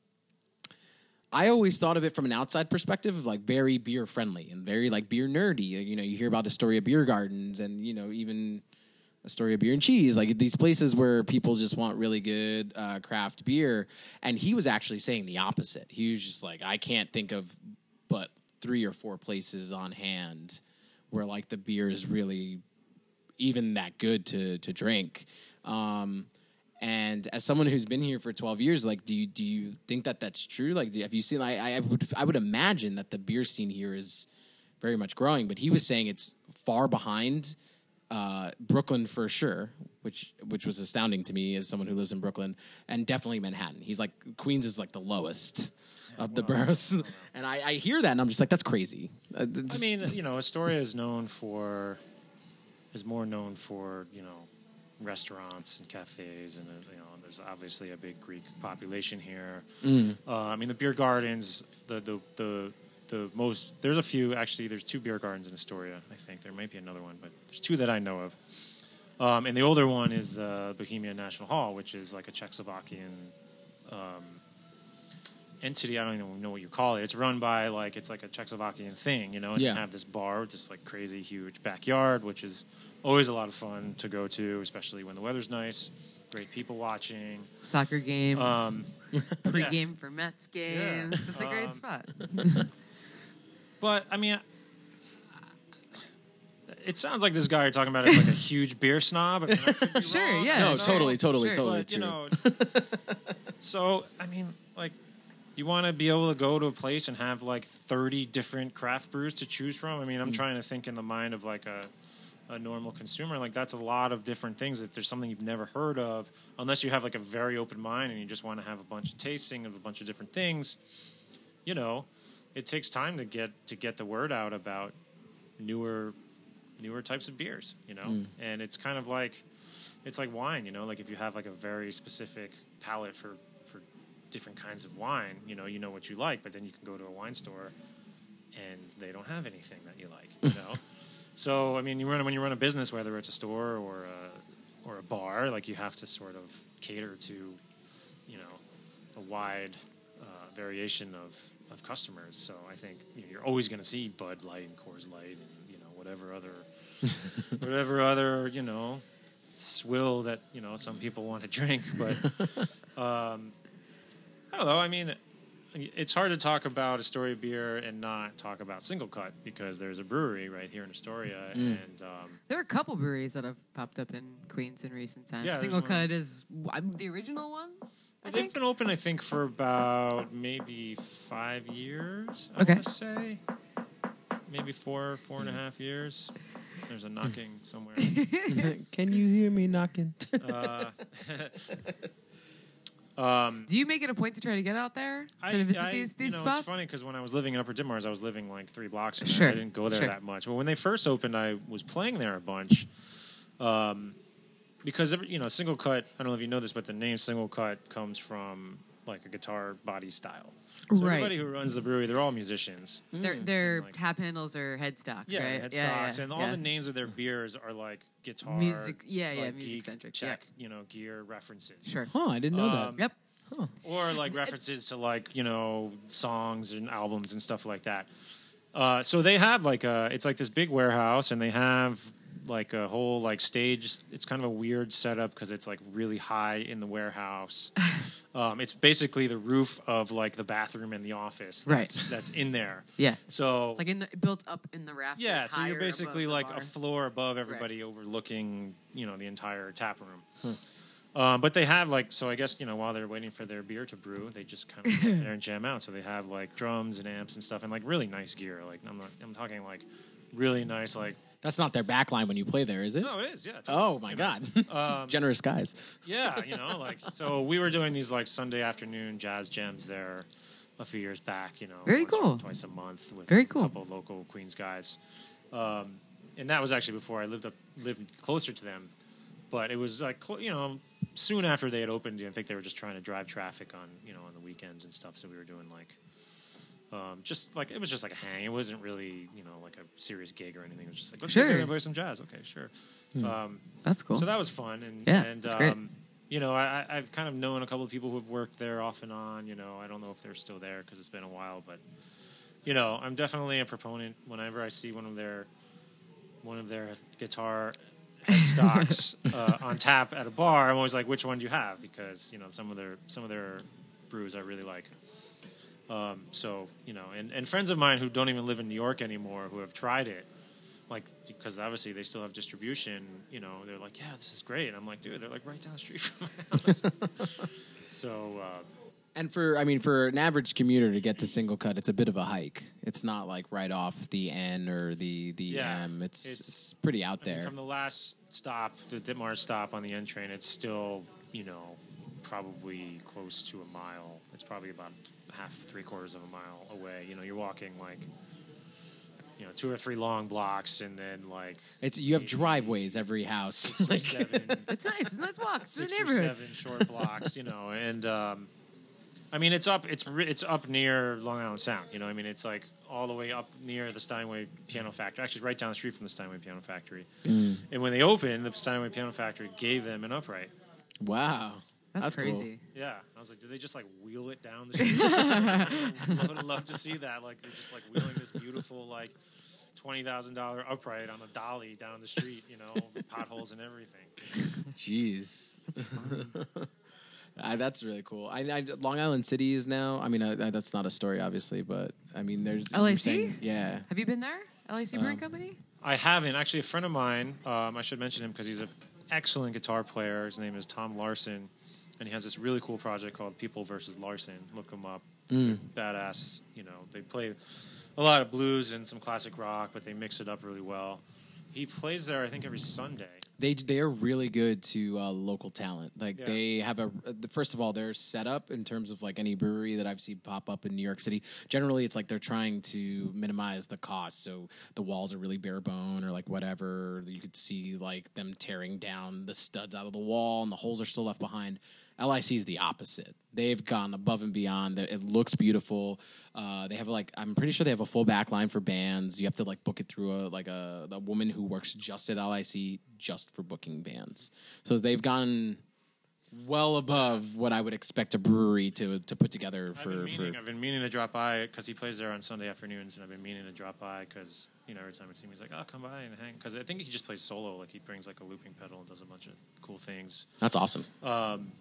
Speaker 2: I always thought of it from an outside perspective of like very beer friendly and very like beer nerdy. You know, you hear about Astoria beer gardens and you know even Astoria beer and cheese, like these places where people just want really good uh, craft beer. And he was actually saying the opposite. He was just like, I can't think of but three or four places on hand where like the beer is really even that good to to drink. Um, and as someone who's been here for 12 years, like, do you do you think that that's true? Like, do, have you seen? I, I would I would imagine that the beer scene here is very much growing, but he was saying it's far behind uh, Brooklyn for sure, which which was astounding to me as someone who lives in Brooklyn, and definitely Manhattan. He's like Queens is like the lowest of the boroughs, and I, I hear that and I'm just like that's crazy. Uh,
Speaker 3: I mean, you know, Astoria is known for is more known for you know restaurants and cafes, and uh, you know, there's obviously a big Greek population here. Uh, I mean, the beer gardens, the the the the most there's a few actually. There's two beer gardens in Astoria. I think there might be another one, but there's two that I know of. Um, and the older one is the Bohemia National Hall, which is like a Czechoslovakian um, entity. I don't even know what you call it. It's run by like it's like a Czechoslovakian thing, you know. And
Speaker 2: Yeah.
Speaker 3: you have this bar with this like crazy huge backyard, which is always a lot of fun to go to, especially when the weather's nice. Great people watching.
Speaker 1: Soccer games,
Speaker 3: Um,
Speaker 1: pregame for Mets games. It's a great
Speaker 3: Um,
Speaker 1: spot.
Speaker 3: but I mean, it sounds like this guy you're talking about is like a huge beer snob. I mean, I
Speaker 1: Sure,
Speaker 3: wrong.
Speaker 1: yeah.
Speaker 2: no,
Speaker 3: I don't know.
Speaker 2: totally, totally,
Speaker 1: Sure.
Speaker 2: totally
Speaker 3: but, you know, so I mean, like, you want to be able to go to a place and have like thirty different craft brews to choose from. I mean,
Speaker 2: Mm.
Speaker 3: I'm trying to think in the mind of like a a normal consumer. Like, that's a lot of different things. If there's something you've never heard of, unless you have like a very open mind and you just want to have a bunch of tasting of a bunch of different things, you know, it takes time to get to get the word out about newer newer types of beers, you know?
Speaker 2: Mm.
Speaker 3: And it's kind of like it's like wine, you know, like if you have like a very specific palate for for different kinds of wine, you know, you know what you like, but then you can go to a wine store and they don't have anything that you like, you know. so, I mean, you run when you run a business whether it's a store or a or a bar, like you have to sort of cater to, you know, a wide uh, variation of, of customers. So I think you know, you're always going to see Bud Light and Coors Light and you know whatever other whatever other you know swill that you know some people want to drink. But um, I don't know. I mean. It's hard to talk about Astoria beer and not talk about SingleCut because there's a brewery right here in Astoria, and um,
Speaker 1: There are a couple breweries that have popped up in Queens in recent times.
Speaker 3: Yeah, there's
Speaker 1: Single
Speaker 3: one.
Speaker 1: Cut is the original one. I
Speaker 3: They've
Speaker 1: think.
Speaker 3: been open, I think, for about maybe five years. I
Speaker 1: Okay.
Speaker 3: want to say maybe four, four and a half years. There's a knocking somewhere.
Speaker 2: Can you hear me knocking?
Speaker 3: Uh, um,
Speaker 1: Do you make it a point to try to get out there? Try to visit
Speaker 3: I-
Speaker 1: these these
Speaker 3: you know,
Speaker 1: spots?
Speaker 3: It's funny because when I was living in Upper Ditmars, I was living like three blocks from there.
Speaker 1: Sure,
Speaker 3: I didn't go there
Speaker 1: sure.
Speaker 3: that much. But when they first opened, I was playing there a bunch. Um, because every, you know, SingleCut. I don't know if you know this, but the name SingleCut comes from like a guitar body style. So
Speaker 1: Right.
Speaker 3: everybody who runs the brewery, they're all musicians.
Speaker 1: Their their
Speaker 3: Like-
Speaker 1: tap handles are headstocks,
Speaker 3: Yeah,
Speaker 1: right?
Speaker 3: headstocks, and all
Speaker 1: yeah.
Speaker 3: the names of their beers are like guitar,
Speaker 1: Music- yeah, yeah, music-centric,
Speaker 3: geek,
Speaker 1: yeah.
Speaker 3: You know, gear references.
Speaker 1: Sure.
Speaker 2: Huh, I didn't know
Speaker 3: Um,
Speaker 2: that.
Speaker 1: Yep. Huh.
Speaker 3: or like references to like you know songs and albums and stuff like that. Uh, so they have like a it's like this big warehouse and they have like a whole like stage. It's kind of a weird setup because it's like really high in the warehouse. um, it's basically the roof of like the bathroom and the office.
Speaker 1: Right.
Speaker 3: That's, that's in there.
Speaker 1: Yeah.
Speaker 3: So
Speaker 1: It's like in the built up in the rafters.
Speaker 3: yeah, so you're basically like a floor above everybody, overlooking you know the entire tap room. Um, but they have like so I guess you know while they're waiting for their beer to brew, they just kind of there and jam out. So they have like drums and amps and stuff and like really nice gear. Like I'm not I'm talking like really nice like
Speaker 2: That's not their backline when you play there, is it?
Speaker 3: no it is yeah. it's-
Speaker 2: Oh my
Speaker 3: you
Speaker 2: god.
Speaker 3: Um,
Speaker 2: Generous guys.
Speaker 3: yeah, you know, like so we were doing these like Sunday afternoon jazz jams there a few years back. You know,
Speaker 1: Very
Speaker 3: once
Speaker 1: cool.
Speaker 3: twice a month with
Speaker 1: Very
Speaker 3: a
Speaker 1: cool.
Speaker 3: couple of local Queens guys, um, and that was actually before I lived up lived closer to them. But it was like clo- you know soon after they had opened. I think they were just trying to drive traffic on you know on the weekends and stuff. So we were doing like. Um, just like it was just like a hang. It wasn't really, you know, like a serious gig or anything. It was just like let's
Speaker 1: Sure.
Speaker 3: play some jazz. Okay, sure.
Speaker 2: Hmm.
Speaker 3: Um,
Speaker 1: That's cool.
Speaker 3: so that was fun, and
Speaker 1: Yeah,
Speaker 3: and
Speaker 1: that's great.
Speaker 3: um, you know, I, I've kind of known a couple of people who've worked there off and on. You know, I don't know if they're still there because it's been a while, but you know, I'm definitely a proponent. Whenever I see one of their one of their guitar headstocks uh, on tap at a bar, I'm always like, which one do you have? Because you know, some of their some of their brews I really like. Um, so you know, and, and friends of mine who don't even live in New York anymore who have tried it, like because obviously they still have distribution. You know, they're like, yeah, this is great. And I'm like, dude, they're like right down the street from my house. so uh,
Speaker 2: And for I mean, for an average commuter to get to SingleCut, it's a bit of a hike. It's not like right off the N or the the
Speaker 3: Yeah,
Speaker 2: M. It's
Speaker 3: it's-
Speaker 2: it's, pretty out
Speaker 3: I mean,
Speaker 2: there.
Speaker 3: from the last stop, the Ditmar stop on the N train, it's still you know probably close to a mile. It's probably about half, three quarters of a mile away. You know, you're walking like. You know, two or three long blocks, and then like
Speaker 2: it's you have driveways every house. Like-
Speaker 3: seven
Speaker 1: it's nice. It's nice walk. It's in the
Speaker 3: six or
Speaker 1: neighborhood.
Speaker 3: seven short blocks, you know, and um, I mean it's up it's it's up near Long Island Sound, you know. I mean it's like all the way up near the Steinway Piano Factory, actually right down the street from the Steinway Piano Factory.
Speaker 2: Mm.
Speaker 3: And when they opened, the Steinway Piano Factory gave them an upright.
Speaker 2: wow,
Speaker 1: That's,
Speaker 2: cool.
Speaker 1: crazy.
Speaker 3: Yeah, I was like, did they just like wheel it down the street? I would love to see that. Like they're just like wheeling this beautiful like twenty thousand dollar upright on a dolly down the street, you know, potholes and everything.
Speaker 2: Jeez,
Speaker 1: That's fun.
Speaker 2: Uh, that's really cool. I, I Long Island City is now. I mean, uh, that's not Astoria, obviously, but I mean, there's
Speaker 1: LIC?
Speaker 2: saying- Yeah,
Speaker 1: Have you been there? LIC Brewing
Speaker 2: Um,
Speaker 1: Company?
Speaker 3: I haven't. Actually, a friend of mine, um, I should mention him because he's an excellent guitar player. His name is Tom Larson, and he has this really cool project called People versus Larson. Look him up.
Speaker 2: Mm.
Speaker 3: Badass. You know, they play a lot of blues and some classic rock, but they mix it up really well. He plays there, I think, every Sunday.
Speaker 2: They they are really good to uh, local talent. Like
Speaker 3: Yeah.
Speaker 2: they have a first of all their setup in terms of like any brewery that I've seen pop up in New York City. Generally, it's like they're trying to minimize the cost, so the walls are really bare bone or like whatever. You could see like them tearing down the studs out of the wall, and the holes are still left behind. LIC is the opposite. They've gone above and beyond. It looks beautiful. Uh, they have like I'm pretty sure they have a full back line for bands. You have to like book it through a like a, a woman who works just at LIC just for booking bands. So they've gone well above what I would expect a brewery to to put together
Speaker 3: I've
Speaker 2: for
Speaker 3: been meaning,
Speaker 2: for
Speaker 3: I've been meaning to drop by because he plays there on Sunday afternoons, and I've been meaning to drop by because you know every time I see him, he's like, "Oh, come by and hang." Because I think he just plays solo. Like he brings like a looping pedal and does a bunch of cool things.
Speaker 2: That's awesome.
Speaker 3: Um,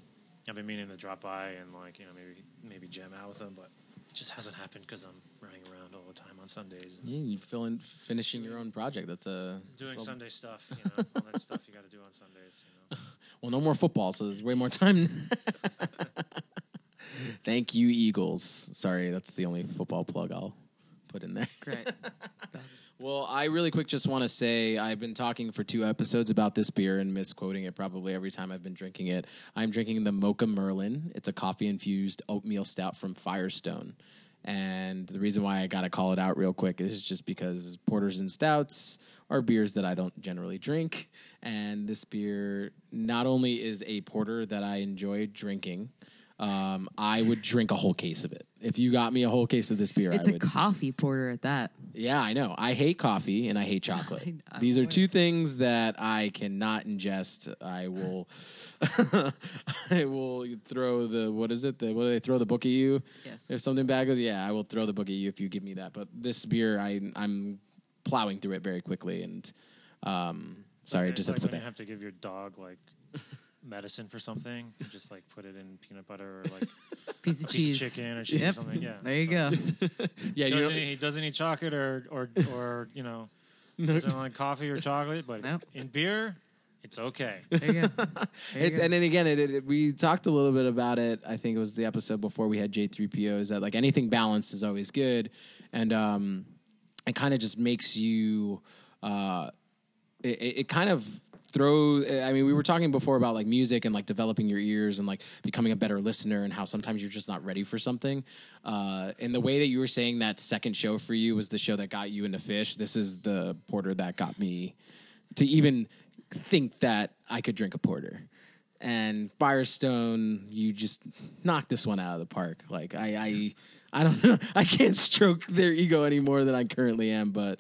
Speaker 3: I've been meaning to drop by and like you know maybe maybe jam out with them, but it just hasn't happened because I'm running around all the time on Sundays and
Speaker 2: Yeah, you fill in finishing your own project. That's a
Speaker 3: doing
Speaker 2: that's a-
Speaker 3: Sunday stuff. You know, all that stuff you got to do on Sundays. You know.
Speaker 2: Well, no more football, so there's way more time. Thank you, Eagles. Sorry, that's the only football plug I'll put in there.
Speaker 1: Great.
Speaker 2: Well, I really quick just want to say I've been talking for two episodes about this beer and misquoting it probably every time I've been drinking it. I'm drinking the Mocha Merlin. It's a coffee infused oatmeal stout from Firestone. And the reason why I got to call it out real quick is just because porters and stouts are beers that I don't generally drink. And this beer not only is a porter that I enjoy drinking, um, I would drink a whole case of it. If you got me a whole case of this beer,
Speaker 1: It's
Speaker 2: I
Speaker 1: a
Speaker 2: would.
Speaker 1: coffee porter at that.
Speaker 2: Yeah, I know. I hate coffee and I hate chocolate.
Speaker 1: I- I'm
Speaker 2: These are
Speaker 1: aware.
Speaker 2: two things that I cannot ingest. I will, I will throw the what is it? The what do they throw the book at you?
Speaker 1: Yes.
Speaker 2: If something bad goes, yeah, I will throw the book at you if you give me that. But this beer, I I'm plowing through it very quickly and, um, sorry,
Speaker 3: It's
Speaker 2: just
Speaker 3: like
Speaker 2: had to put
Speaker 3: when you
Speaker 2: that.
Speaker 3: have to give your dog like medicine for something, you just like put it in peanut butter or like
Speaker 1: Piece of
Speaker 3: piece
Speaker 1: cheese.
Speaker 3: of chicken or cheese
Speaker 1: Yep.
Speaker 3: or something. Yeah,
Speaker 1: There you
Speaker 3: so-
Speaker 1: go.
Speaker 2: Yeah,
Speaker 3: doesn't eat, he doesn't eat chocolate or or or you know doesn't like coffee or chocolate, but
Speaker 1: Nope.
Speaker 3: in beer, It's okay.
Speaker 1: There you go. There you
Speaker 2: It's,
Speaker 1: go.
Speaker 2: and then again, it, it, we talked a little bit about it. I think it was the episode before we had J3PO. Is that like anything balanced is always good, and um, it kind of just makes you. Uh, it, it it kind of throw. I mean, we were talking before about like music and like developing your ears and like becoming a better listener, and how sometimes you're just not ready for something. Uh, and the way that you were saying that second show for you was the show that got you into Phish. This is the porter that got me to even think that I could drink a porter. And Firestone, you just knocked this one out of the park. Like I, I, I don't know. I can't stroke their ego any more than I currently am. But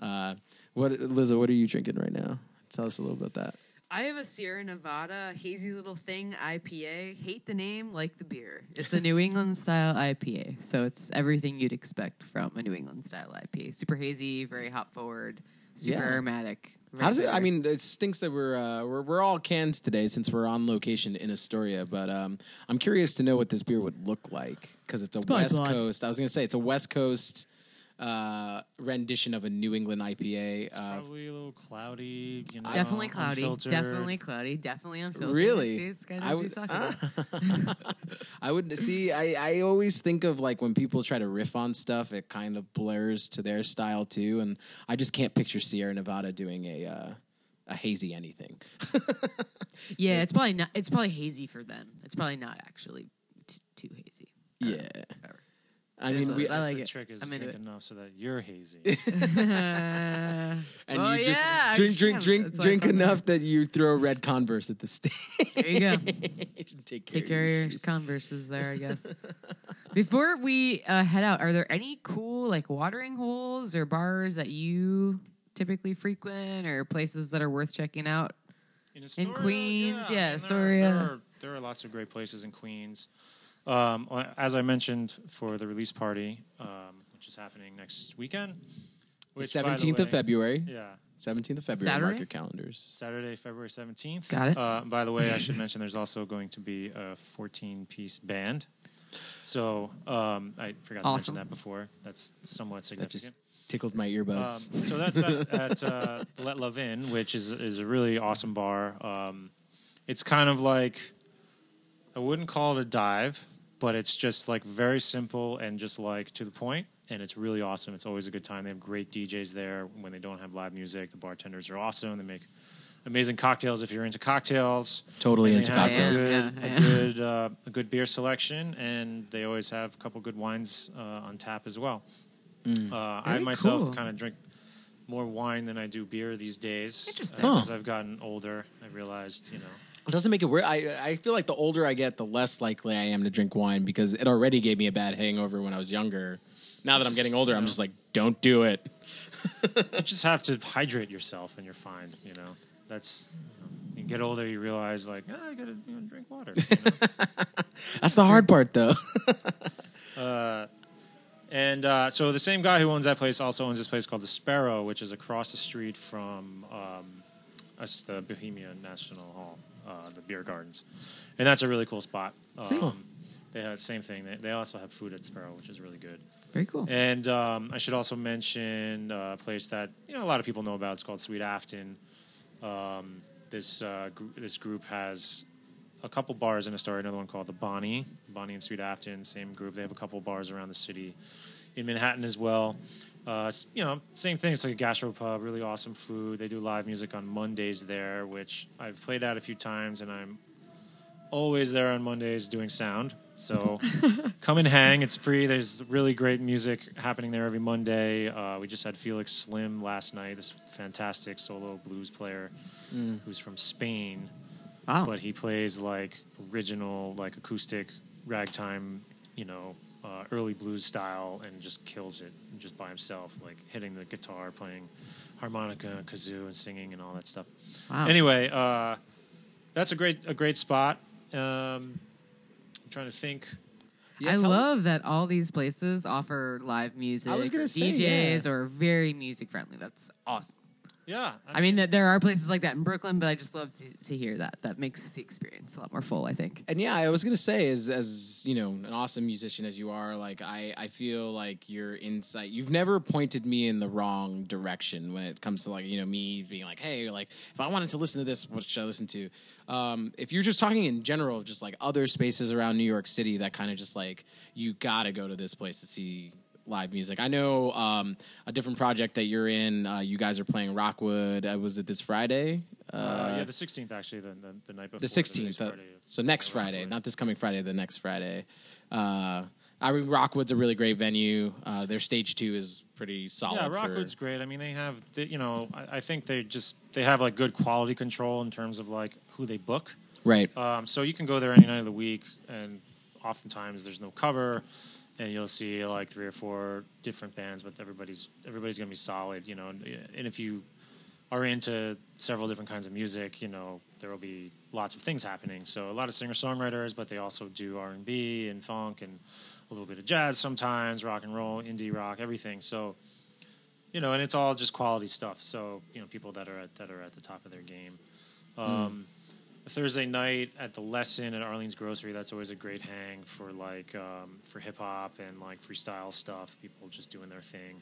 Speaker 2: uh, what, Lizzo? What are you drinking right now? Tell us a little about that.
Speaker 1: I have a Sierra Nevada hazy little thing IPA. Hate the name, like the beer. It's a New England style IPA, so it's everything you'd expect from a New England style IPA. Super hazy, very hop forward, super
Speaker 2: Yeah.
Speaker 1: aromatic.
Speaker 2: How does it? I mean, it stinks that we're uh, we're we're all cans today since we're on location in Astoria. But um, I'm curious to know what this beer would look like because it's a
Speaker 1: probably
Speaker 2: West
Speaker 1: blonde.
Speaker 2: Coast. I was going to say it's a West Coast uh, rendition of a New England IPA. Uh,
Speaker 3: Probably a little cloudy. You know,
Speaker 1: definitely cloudy,
Speaker 3: unfiltered.
Speaker 1: definitely cloudy, definitely unfiltered.
Speaker 2: Really?
Speaker 1: See, it's kind
Speaker 2: I would-
Speaker 1: about.
Speaker 2: I would see. I, I always think of like when people try to riff on stuff, it kind of blurs to their style too, and I just can't picture Sierra Nevada doing a uh, a hazy anything.
Speaker 1: Yeah, it's probably not. It's probably hazy for them. It's probably not actually t- too hazy.
Speaker 2: yeah,
Speaker 1: Whatever.
Speaker 2: I
Speaker 1: It is
Speaker 2: mean,
Speaker 1: what
Speaker 2: we.
Speaker 1: I like
Speaker 3: the
Speaker 1: it.
Speaker 3: trick is
Speaker 1: I'm into
Speaker 3: drink
Speaker 1: it.
Speaker 3: enough so that you're hazy.
Speaker 2: and
Speaker 1: oh,
Speaker 2: you just
Speaker 1: yeah,
Speaker 2: drink, drink,
Speaker 1: can.
Speaker 2: drink,
Speaker 1: It's like
Speaker 2: drink
Speaker 1: fucking-
Speaker 2: enough that you throw a red Converse at the stage.
Speaker 1: There you go.
Speaker 2: Take care,
Speaker 1: Take care of your
Speaker 2: shoes.
Speaker 1: converses there, I guess. Before we uh, head out, are there any cool like watering holes or bars that you typically frequent, or places that are worth checking out?
Speaker 3: In, Astoria,
Speaker 1: Queens, yeah,
Speaker 3: I mean,
Speaker 1: Astoria.
Speaker 3: There, there, are, there are lots of great places in Queens. Um, uh, as I mentioned for the release party, um, which is happening next weekend.
Speaker 2: The
Speaker 3: which,
Speaker 2: 17th of February.
Speaker 3: Yeah,
Speaker 2: 17th of February.
Speaker 1: Saturday?
Speaker 2: Mark your calendars.
Speaker 3: Saturday, February 17th.
Speaker 1: Got it.
Speaker 3: Uh, by the way, I should mention there's also going to be a 14 piece band. So um, I forgot to mention that before. That's somewhat significant.
Speaker 2: That
Speaker 3: significant.
Speaker 2: just tickled my earbuds.
Speaker 3: Um, so that's at, at uh, Let Love In, which is is a really awesome bar. Um, it's kind of like I wouldn't call it a dive, but it's just like very simple and just like to the point, and it's really awesome. It's always a good time. They have great DJs there when they don't have live music. The bartenders are awesome. They make amazing cocktails if you're into cocktails.
Speaker 2: totally into cocktails.
Speaker 3: A
Speaker 1: Yeah,
Speaker 3: good,
Speaker 1: yeah,
Speaker 3: a good, uh, a good beer selection, and they always have a couple good wines uh, on tap as well.
Speaker 2: Mm.
Speaker 3: Uh, I myself
Speaker 1: cool.
Speaker 3: kind of drink more wine than I do beer these days.
Speaker 1: Interesting.
Speaker 3: Uh, As I've gotten older, I realized, you know,
Speaker 2: It doesn't make it weird. I I feel like the older I get, the less likely I am to drink wine because it already gave me a bad hangover when I was younger. Now that I'm getting older, I'm just like, don't do it.
Speaker 3: you just have to hydrate yourself, and you're fine. You know, that's you, you get older, you realize like, ah, I gotta you know, drink water. You know?
Speaker 2: That's the hard part, though.
Speaker 3: Uh, and uh, so the same guy who owns that place also owns this place called the Sparrow, which is across the street from um, us, the Bohemia National Hall, uh, the beer gardens, and that's a really cool spot. Um, they have the same thing. They, they also have food at Sparrow, which is really good.
Speaker 1: Very cool.
Speaker 3: And um, I should also mention uh, a place that you know a lot of people know about. It's called Sweet Afton. Um, this uh, gr- this group has a couple bars in Astoria. Another one called the Bonnie, Bonnie and Sweet Afton. Same group. They have a couple bars around the city, in Manhattan as well. Uh, you know, same thing. It's like a gastro pub. Really awesome food. They do live music on Mondays there, which I've played at a few times, and I'm always there on Mondays doing sound. So come and hang. It's free. There's really great music happening there every Monday. Uh, we just had Felix Slim last night. This fantastic solo blues player who's from Spain,
Speaker 1: Wow.
Speaker 3: but he plays like original, like acoustic ragtime, you know, uh, early blues style, and just kills it just by himself, like hitting the guitar, playing harmonica, kazoo, and singing and all that stuff.
Speaker 1: Wow.
Speaker 3: Anyway, uh, that's a great a great spot. Um, I'm trying to think.
Speaker 1: I
Speaker 2: tell us-
Speaker 1: love that all these places offer live music.
Speaker 2: I was gonna
Speaker 1: or
Speaker 2: say,
Speaker 1: DJs
Speaker 2: yeah.
Speaker 1: or very music friendly. That's awesome.
Speaker 3: Yeah,
Speaker 1: I mean, that there are places like that in Brooklyn, but I just love to, to hear that. That makes the experience a lot more full. I think.
Speaker 2: And yeah, I was gonna say, as as you know, an awesome musician as you are, like I, I feel like your insight. You've never pointed me in the wrong direction when it comes to like you know me being like, hey, like if I wanted to listen to this, what should I listen to? Um, if you're just talking in general, just like other spaces around New York City that kind of just like you gotta go to this place to see live music. I know um, a different project that you're in. Uh, you guys are playing Rockwood. Uh, was it this Friday?
Speaker 3: uh, yeah, the 16th actually, the, the, the night before.
Speaker 2: the 16th. uh,
Speaker 3: Friday.
Speaker 2: so next Friday,
Speaker 3: Rockwood.
Speaker 2: not this coming Friday, the next Friday. Uh, I mean, Rockwood's a really great venue. Uh, their stage two is pretty solid.
Speaker 3: Yeah,
Speaker 2: for-
Speaker 3: Rockwood's great. I mean, they have, they, you know, I, I think they just they have like good quality control in terms of like who they book.
Speaker 2: right.
Speaker 3: Um, so you can go there any night of the week, and oftentimes there's no cover, and you'll see like three or four different bands, but everybody's everybody's gonna be solid, you know. And, and if you are into several different kinds of music, you know, there will be lots of things happening. So a lot of singer songwriters, but they also do R and B and funk and a little bit of jazz sometimes, rock and roll, indie rock, everything. So you know, and it's all just quality stuff. So you know, people that are at, that are at the top of their game. Um, Thursday night at the lesson at Arlene's Grocery. That's always a great hang for like um, for hip hop and like freestyle stuff. People just doing their thing.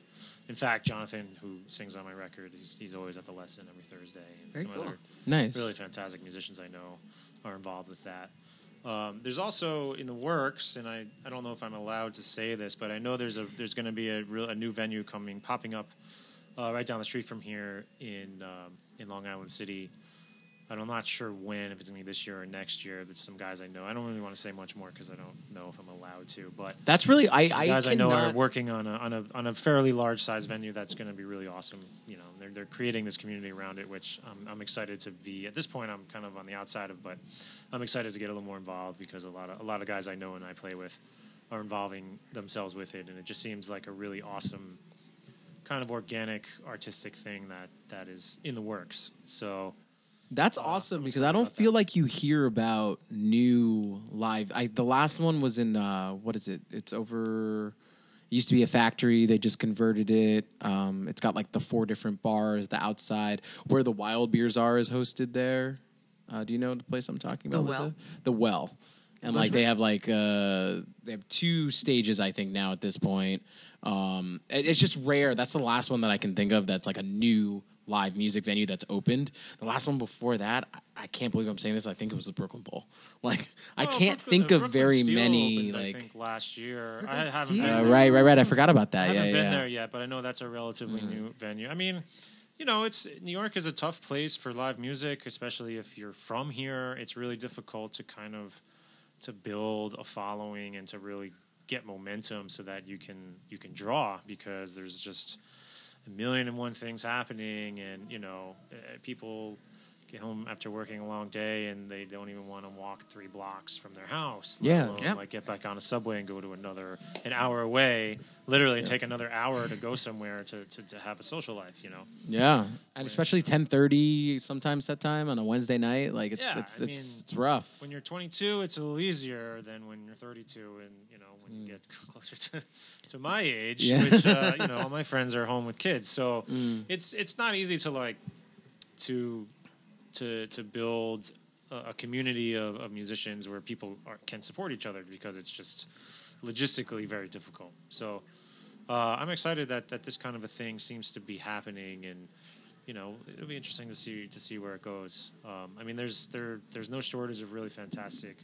Speaker 3: In fact, Jonathan, who sings on my record, he's, he's always at the lesson every Thursday. And
Speaker 1: Very
Speaker 3: some
Speaker 1: cool.
Speaker 3: other
Speaker 2: Nice.
Speaker 3: really fantastic musicians I know are involved with that. Um, there's also in the works, and I, I don't know if I'm allowed to say this, but I know there's a there's going to be a real a new venue coming popping up uh, right down the street from here in um, in Long Island City. I'm not sure when, if it's going to be this year or next year. But some guys I know. I don't really want to say much more because I don't know if I'm allowed to. But
Speaker 2: That's really I. I
Speaker 3: guys I know are working on a on a on a fairly large size venue that's going to be really awesome. You know, they're they're creating this community around it, which I'm, I'm excited to be. At this point, I'm kind of on the outside of, but I'm excited to get a little more involved because a lot of a lot of guys I know and I play with are involving themselves with it, and it just seems like a really awesome kind of organic artistic thing that that is in the works. So.
Speaker 2: That's
Speaker 3: Uh,
Speaker 2: awesome because I don't feel
Speaker 3: that.
Speaker 2: like you hear about new live. I the last one was in uh, what is it? It's over. It used to be a factory. They just converted it. Um, it's got like the four different bars. The outside where the Wild Beers are is hosted there. Uh, do you know the place I'm talking about?
Speaker 1: The
Speaker 2: about?
Speaker 1: Well?
Speaker 2: Lisa? The Well. And like they have like uh, they have two stages I think now at this point. Um, it- it's just rare. That's the last one that I can think of. That's like a new live music venue that's opened. The last one before that, I, I can't believe I'm saying this. I think it was the Brooklyn Bowl. Like I
Speaker 3: Well,
Speaker 2: can't
Speaker 3: Brooklyn-
Speaker 2: think of
Speaker 3: Brooklyn
Speaker 2: very
Speaker 3: Steel
Speaker 2: many.
Speaker 3: opened,
Speaker 2: like
Speaker 3: I think last year. I haven't
Speaker 2: uh, right, right, right. I forgot about that.
Speaker 3: I haven't
Speaker 2: yeah,
Speaker 3: been
Speaker 2: yeah.
Speaker 3: there yet, but I know that's a relatively new venue. I mean, you know, it's New York is a tough place for live music, especially if you're from here. It's really difficult to kind of to build a following and to really get momentum so that you can you can draw because there's just a million and one things happening and you know uh, people get home after working a long day and they don't even want to walk three blocks from their house
Speaker 2: Yeah.
Speaker 3: alone,
Speaker 1: Yep.
Speaker 3: like get back on a subway and go to another an hour away literally take another hour to go somewhere to, to, to have a social life you know
Speaker 2: Yeah, and especially 10:30 sometimes that time on a Wednesday night. Like it's
Speaker 3: Yeah,
Speaker 2: it's it's
Speaker 3: mean,
Speaker 2: it's rough.
Speaker 3: when you're 22 it's a little easier than when you're 32 and you know when you get closer to, to my age
Speaker 2: Mm. Yeah.
Speaker 3: which uh, you know all my friends are home with kids so
Speaker 2: Mm.
Speaker 3: it's it's not easy to like to to to build a, a community of, of musicians where people are, can support each other because it's just logistically very difficult so uh, I'm excited that, that this kind of a thing seems to be happening, and you know it'll be interesting to see to see where it goes. Um, I mean, there's there there's no shortage of really fantastic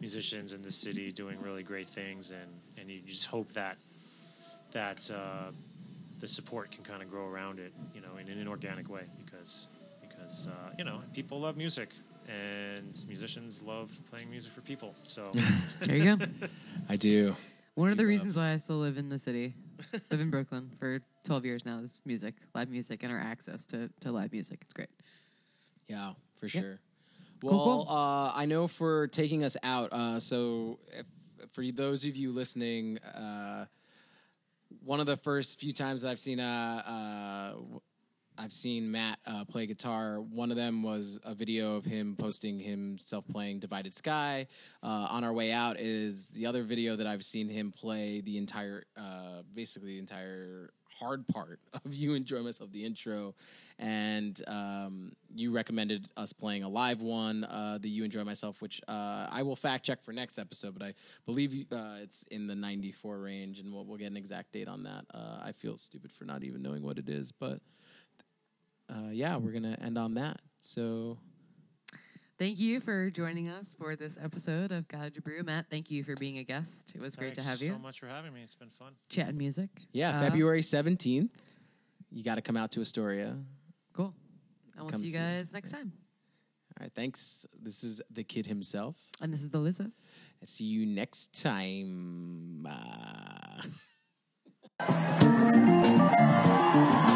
Speaker 3: musicians in the city doing really great things, and, and you just hope that that uh, the support can kind of grow around it, you know, in an organic way, because because uh, you know people love music. And musicians love playing music for people. So
Speaker 1: There you go.
Speaker 2: I do.
Speaker 1: One of the
Speaker 2: love-
Speaker 1: reasons why I still live in the city, live in Brooklyn for 12 years now, is music, live music, and our access to, to live music. It's great.
Speaker 2: Yeah, for sure.
Speaker 1: Cool,
Speaker 2: Well,
Speaker 1: cool.
Speaker 2: Uh, I know for taking us out. Uh, so, if, for those of you listening, uh, one of the first few times that I've seen uh, uh, I've seen Matt uh, play guitar. One of them was a video of him posting himself playing "Divided Sky." On our way out is the other video that I've seen him play the entire, basically the entire hard part of "You Enjoy Myself," the intro. And um, you recommended us playing a live one, uh, the You Enjoy Myself, which uh, I will fact check for next episode, but I believe you- uh, it's in the 94 range, and we'll, we'll get an exact date on that. Uh, I feel stupid for not even knowing what it is, but uh, yeah, we're going to end on that. So.
Speaker 1: Thank you for joining us for this episode of Gouge Brew. Matt, thank you for being a guest. It was great to have you.
Speaker 3: so much for having me. It's been fun.
Speaker 1: Chatting music.
Speaker 2: Yeah,
Speaker 1: Uh,
Speaker 2: February 17th. You got to come out to Astoria.
Speaker 1: Cool. And we'll
Speaker 2: Come
Speaker 1: see you guys next time.
Speaker 2: All right, thanks. This is the kid himself.
Speaker 1: And this is the Lizzo.
Speaker 2: See you next time. Uh...